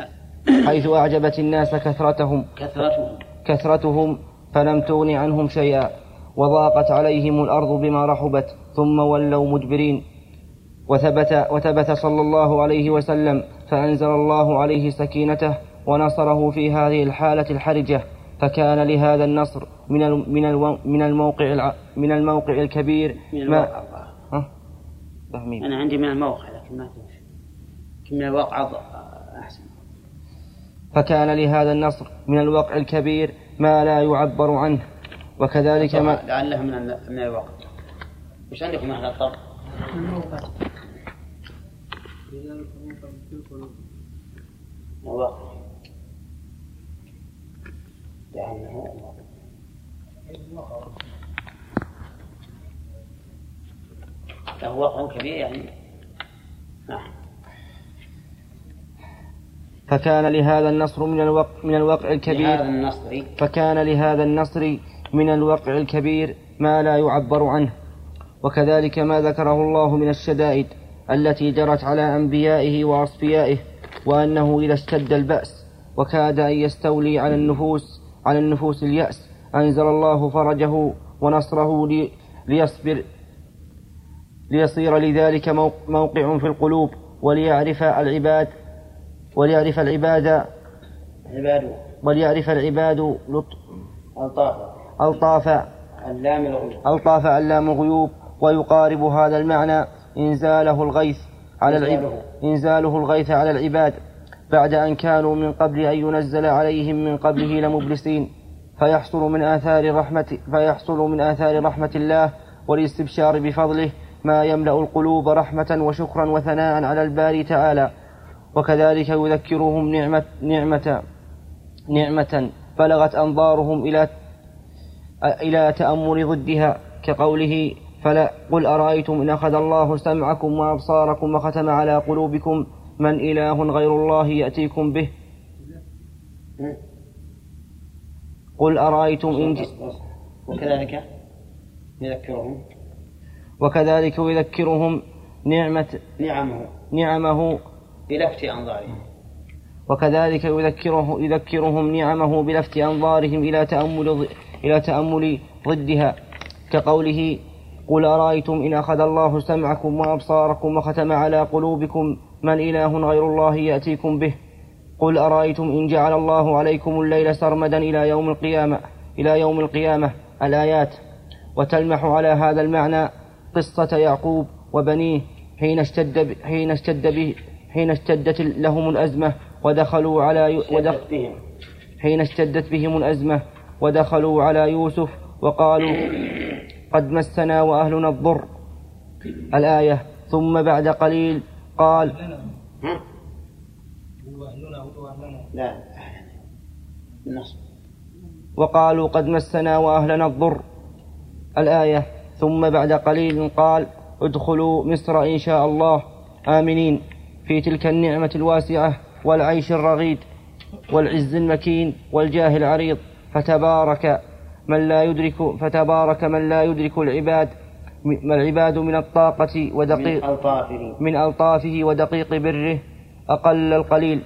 حيث أعجبت الناس كثرتهم. كثرتهم. كثرتهم فلم تغن عنهم شيئا. وضاقت عليهم الأرض بما رحبت ثم ولوا مدبرين. وثبت وثبت صلى الله عليه وسلم فأنزل الله عليه سكينته ونصره في هذه الحالة الحرجة فكان لهذا النصر من من من الموقع الع- من الموقع الكبير من ما الواقع. أنا عندي من الموقع لكن ما تمشي من الواقع أحسن. فكان لهذا النصر من الوقع الكبير ما لا يعبر عنه وكذلك ما لعله من من الواقع. وش عندكم أهل الطرق؟ لأنه له وقع كبير يعني. نعم. فكان لهذا النصر من الوقع من الوقع لهذا الكبير النصر. فكان لهذا النصر من الوقع الكبير ما لا يعبر عنه. وكذلك ما ذكره الله من الشدائد. التي جرت على أنبيائه وأصفيائه وأنه إذا اشتد البأس وكاد أن يستولي على النفوس على النفوس اليأس أنزل الله فرجه ونصره لي ليصبر ليصير لذلك موقع في القلوب وليعرف العباد وليعرف العباد عباد وليعرف العباد ألطاف ألطاف علام الغيوب. ألطاف علام الغيوب ويقارب هذا المعنى إنزاله الغيث على العباد إنزاله الغيث على العباد. بعد أن كانوا من قبل أن ينزل عليهم من قبله لمبلسين. فيحصل من آثار رحمة فيحصل من آثار رحمة الله والاستبشار بفضله ما يملأ القلوب رحمة وشكرا وثناء على الباري تعالى. وكذلك يذكرهم نعمة نعمة نعمة بلغت أنظارهم إلى إلى تأمل ضدها. كقوله فلا قل أرأيتم إن أخذ الله سمعكم وأبصاركم وختم على قلوبكم من إله غير الله يأتيكم به؟ قل أرأيتم إن وكذلك يذكرهم. وكذلك يذكرهم نعمة نعمه. نعمه. بلفت أنظارهم. وكذلك يذكره يذكرهم نعمه بلفت أنظارهم إلى تأمل إلى تأمل ضدها. كقوله قل أرأيتم إن أخذ الله سمعكم وأبصاركم وختم على قلوبكم من إله غير الله يأتيكم به؟ قل أرأيتم إن جعل الله عليكم الليل سرمدا إلى يوم القيامة إلى يوم القيامة الآيات. وتلمح على هذا المعنى قصة يعقوب وبنيه حين اشتد حين اشتد به حين اشتدت لهم الأزمة ودخلوا على حين اشتدت بهم الأزمة ودخلوا على يوسف وقالوا قد مسنا وأهلنا الضر. الآية ثم بعد قليل قال لا. وقالوا قد مسنا وأهلنا الضر. الآية ثم بعد قليل قال ادخلوا مصر إن شاء الله. آمنين في تلك النعمة الواسعة والعيش الرغيد والعز المكين والجاه العريض. فتبارك من لا يدرك فتبارك من لا يدرك العباد العباد من الطاقة ودقيق من ألطافه. من ألطافه ودقيق بره أقل القليل.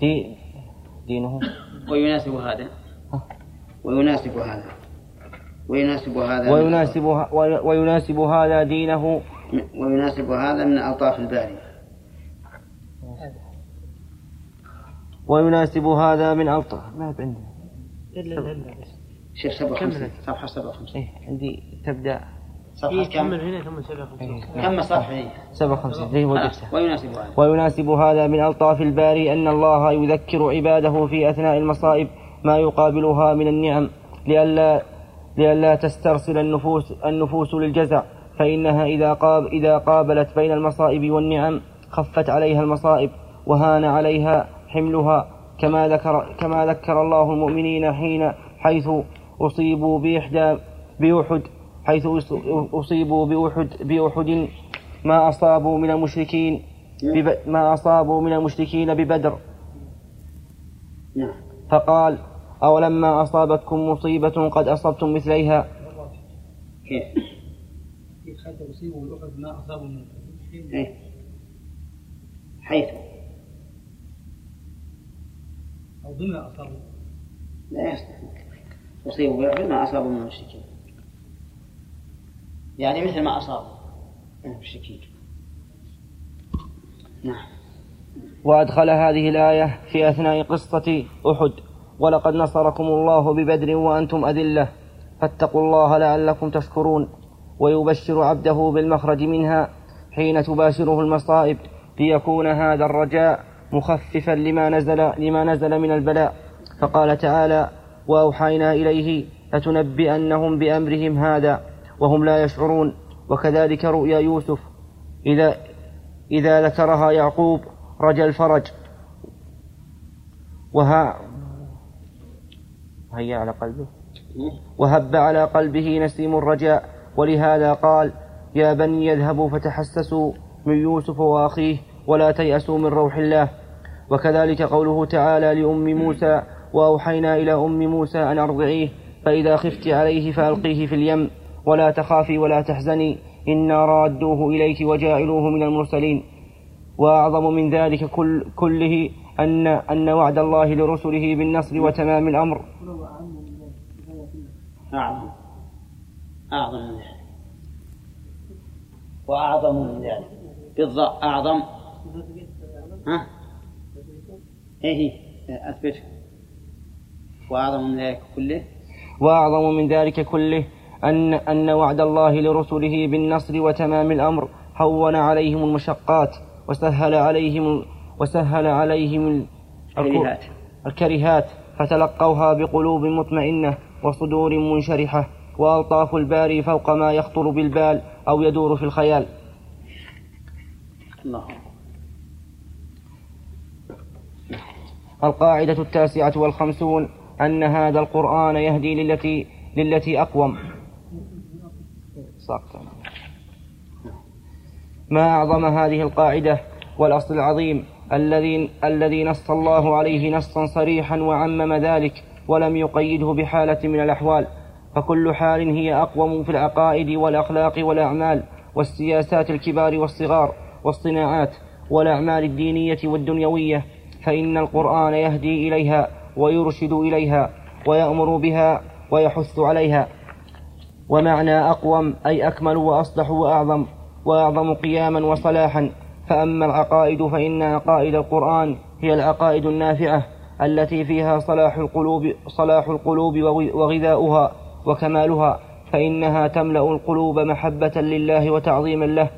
دي دينه. ويناسب هذا. ويناسب هذا. ويناسب هذا ويناسب ويناسب هذا دينه. ويناسب هذا من ألطاف الباري. ويناسب هذا من ألطاف ما عندي شيخ 57 صفحة 57 إيه عندي تبدأ. صفحة كم؟ هنا ثم 57 كم صفحة. هي؟ 57 زي ما قلت ويناسب هذا. ويناسب هذا من ألطاف الباري أن الله يذكر عباده في أثناء المصائب ما يقابلها من النعم لئلا لئلا تسترسل النفوس النفوس للجزع فإنها إذا قاب إذا قابلت بين المصائب والنعم خفت عليها المصائب وهان عليها حملها كما ذكر كما ذكر الله المؤمنين حين حيث أصيبوا بإحدى بأحد حيث أصيبوا بأحد بأحد ما أصابوا من المشركين ما أصابوا من المشركين ببدر. نعم. فقال أولما أصابتكم مصيبة قد أصبتم مثليها؟ كيف؟ حتى أصيبوا بأحد ما أصابوا من إيه؟ حيث. أو بما أصابوا. لا يصلح. أصيبوا بأحد ما أصابوا من المشركين. يعني مثل ما أصابوا من المشركين. نعم. وأدخل هذه الآية في أثناء قصة أحد. ولقد نصركم الله ببدر وأنتم أذلة. فاتقوا الله لعلكم تشكرون. ويبشر عبده بالمخرج منها حين تباشره المصائب ليكون هذا الرجاء مخففا لما نزل لما نزل من البلاء. فقال تعالى وأوحينا إليه لتنبئنهم بأمرهم هذا وهم لا يشعرون. وكذلك رؤيا يوسف إذا إذا ذكرها يعقوب رجا الفرج. وها هيا على قلبه. وهب على قلبه نسيم الرجاء ولهذا قال يا بني يذهبوا فتحسسوا من يوسف وأخيه ولا تيأسوا من روح الله. وكذلك قوله تعالى لأم موسى وأوحينا إلى أم موسى أن أرضعيه فإذا خفت عليه فألقيه في اليم. ولا تخافي ولا تحزني إنا رادوه إليك وجاعلوه من المرسلين. وأعظم من ذلك كل كله أن أن وعد الله لرسله بالنصر وتمام الأمر. أعظم. أعظم من ذلك. وأعظم من ذلك. بالضاء أعظم. ها؟ إيه. أثبت. وأعظم من ذلك كله. وأعظم من ذلك كله أن أن وعد الله لرسله بالنصر وتمام الأمر. هون عليهم المشقات وسهل عليهم وسهل عليهم الكريهات. الكريهات فتلقوها بقلوب مطمئنة وصدور منشرحة وألطاف الباري فوق ما يخطر بالبال أو يدور في الخيال الله القاعدة التاسعة والخمسون أن هذا القرآن يهدي للتي للتي أقوم. ما أعظم هذه القاعدة والأصل العظيم الذي الذي نص الله عليه نصا صريحا وعمم ذلك ولم يقيده بحالة من الأحوال. فكل حال هي أقوم في العقائد والأخلاق والأعمال والسياسات الكبار والصغار والصناعات والأعمال الدينية والدنيوية. فإن القرآن يهدي إليها ويرشد إليها ويأمر بها ويحث عليها. ومعنى أقوم أي أكمل وأصلح وأعظم وأعظم قياما وصلاحا. فأما العقائد فإن عقائد القرآن هي العقائد النافعة التي فيها صلاح القلوب صلاح القلوب وغذاؤها وكمالها فإنها تملأ القلوب محبة لله وتعظيما له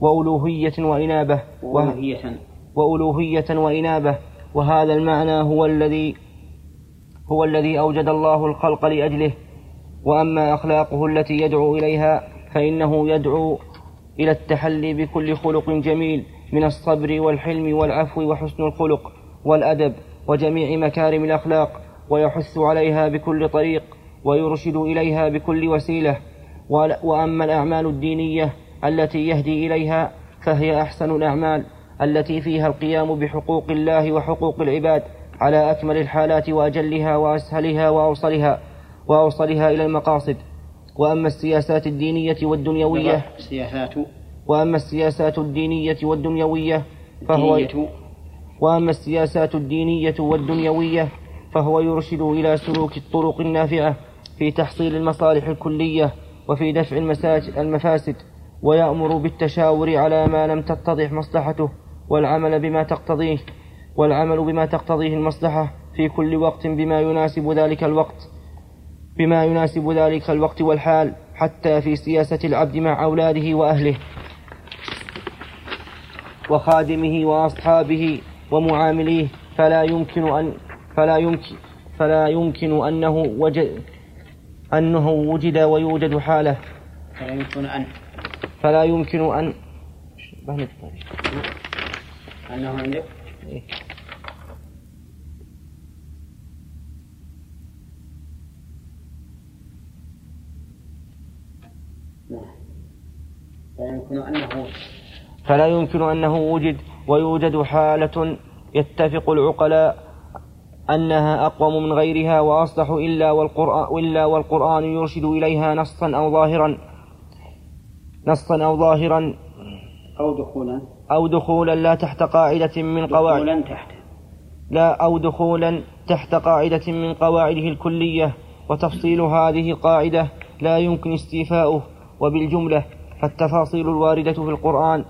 وألوهية وإنابة وألوهية وألوهية وإنابة وهذا المعنى هو الذي هو الذي أوجد الله الخلق لأجله وأما أخلاقه التي يدعو إليها فإنه يدعو إلى التحلي بكل خلق جميل من الصبر والحلم والعفو وحسن الخلق والأدب وجميع مكارم الأخلاق ويحث عليها بكل طريق ويرشد إليها بكل وسيلة. وأما الأعمال الدينية التي يهدي إليها فهي أحسن الأعمال التي فيها القيام بحقوق الله وحقوق العباد على أكمل الحالات وأجلها وأسهلها وأوصلها وأوصلها إلى المقاصد. وأما السياسات الدينية والدنيوية وأما السياسات الدينية والدنيوية فهو وأما السياسات الدينية والدنيوية فهو يرشد إلى سلوك الطرق النافعة في تحصيل المصالح الكلية وفي دفع المفاسد ويأمر بالتشاور على ما لم تتضح مصلحته والعمل بما تقتضيه والعمل بما تقتضيه المصلحة في كل وقت بما يناسب ذلك الوقت. بما يناسب ذلك الوقت والحال حتى في سياسة العبد مع أولاده وأهله وخادمه وأصحابه ومعامليه فلا يمكن أن فلا يمكن فلا يمكن أنه وجد أنه وجد ويوجد حاله. فلا يمكن أن فلا يمكن أن أنه عندك نعم فلا يمكن أنه فلا يمكن أنه وجد ويوجد حالة يتفق العقلاء أنها أقوم من غيرها وأصلح إلا والقرآن, إلا والقرآن يرشد إليها نصا أو ظاهرا نصا أو ظاهرا. أو دخولا. أو دخولا لا تحت قاعدة من قواعد. دخولا تحت. لا أو دخولا تحت قاعدة من قواعده الكلية وتفصيل هذه القاعدة لا يمكن استيفاؤه. وبالجملة فالتفاصيل الواردة في القرآن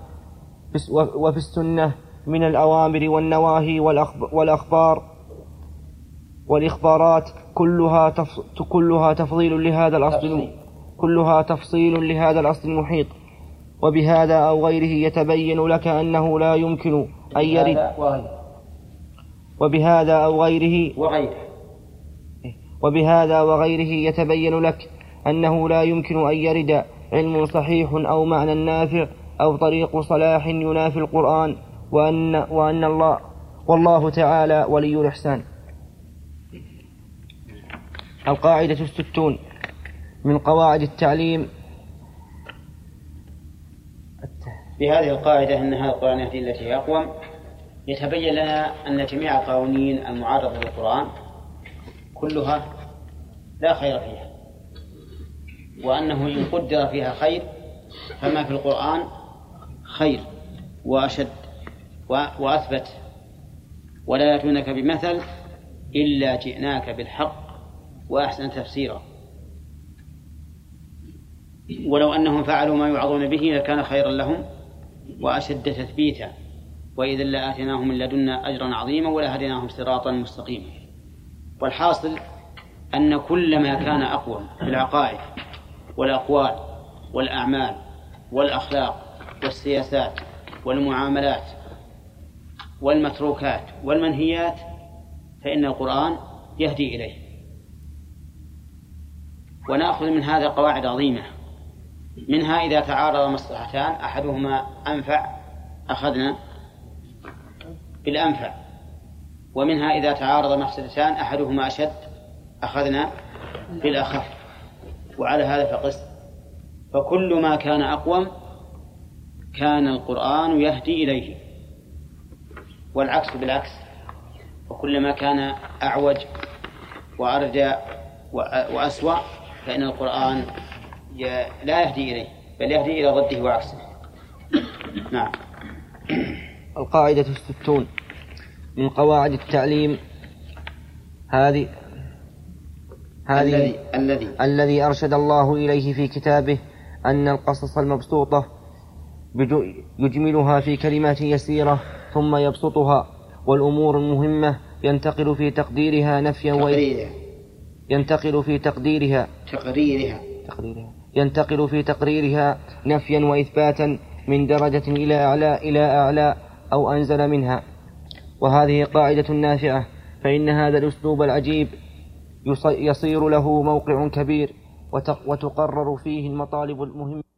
وفي السنة من الأوامر والنواهي والأخب- والأخبار والإخبارات كلها. كلها تفضيل لهذا الأصل. كلها تفصيل لهذا الأصل المحيط وبهذا أو غيره يتبين لك أنه لا يمكن أن يرد وبهذا أو غيره وغيره وبهذا وغيره يتبين لك أنه لا يمكن أن يرد علم صحيح أو معنى نافع أو طريق صلاح ينافي القرآن وأن, وأن الله والله تعالى ولي الإحسان. القاعدة الستون من قواعد التعليم. في هذه القاعدة أن هذا القرآن يهدي التي أقوم. يتبين لنا أن جميع القوانين المعارضة للقرآن كلها لا خير فيها وأنه إن قدر فيها خير فما في القرآن خير وأشد وأثبت. ولا يأتونك بمثل إلا جئناك بالحق وأحسن تفسيرا. ولو أنهم فعلوا ما يوعظون به لكان خيرا لهم وأشد تثبيتا. وإذا لآتيناهم من لدنا أجرا عظيما ولهديناهم صراطا مستقيما. والحاصل أن كل ما كان أقوى في العقائد والأقوال والأعمال والأخلاق والسياسات والمعاملات والمتروكات والمنهيات فإن القرآن يهدي إليه. ونأخذ من هذا قواعد عظيمة. منها إذا تعارض مصلحتان أحدهما أنفع أخذنا بالأنفع. ومنها إذا تعارض مفسدتان أحدهما أشد أخذنا بالأخف. وعلى هذا فقس. فكل ما كان أقوم كان القرآن يهدي إليه. والعكس بالعكس. وكلما كان أعوج وأرجى وأسوأ فإن القرآن لا يهدي إليه بل يهدي إلى ضده وعكسه. نعم. القاعدة الستون. من قواعد التعليم هذه هذه الذي. الذي أرشد الله إليه في كتابه أن القصص المبسوطة يجملها في كلمات يسيرة ثم يبسطها والأمور المهمة ينتقل في تقديرها نفيا تقريرها. ينتقل في تقديرها. تقريرها. تقريرها. ينتقل في تقريرها نفيا وإثباتا من درجة إلى أعلى إلى أعلى أو أنزل منها. وهذه قاعدة نافعة فإن هذا الأسلوب العجيب يصير له موقع كبير وتقرر فيه المطالب المهمة.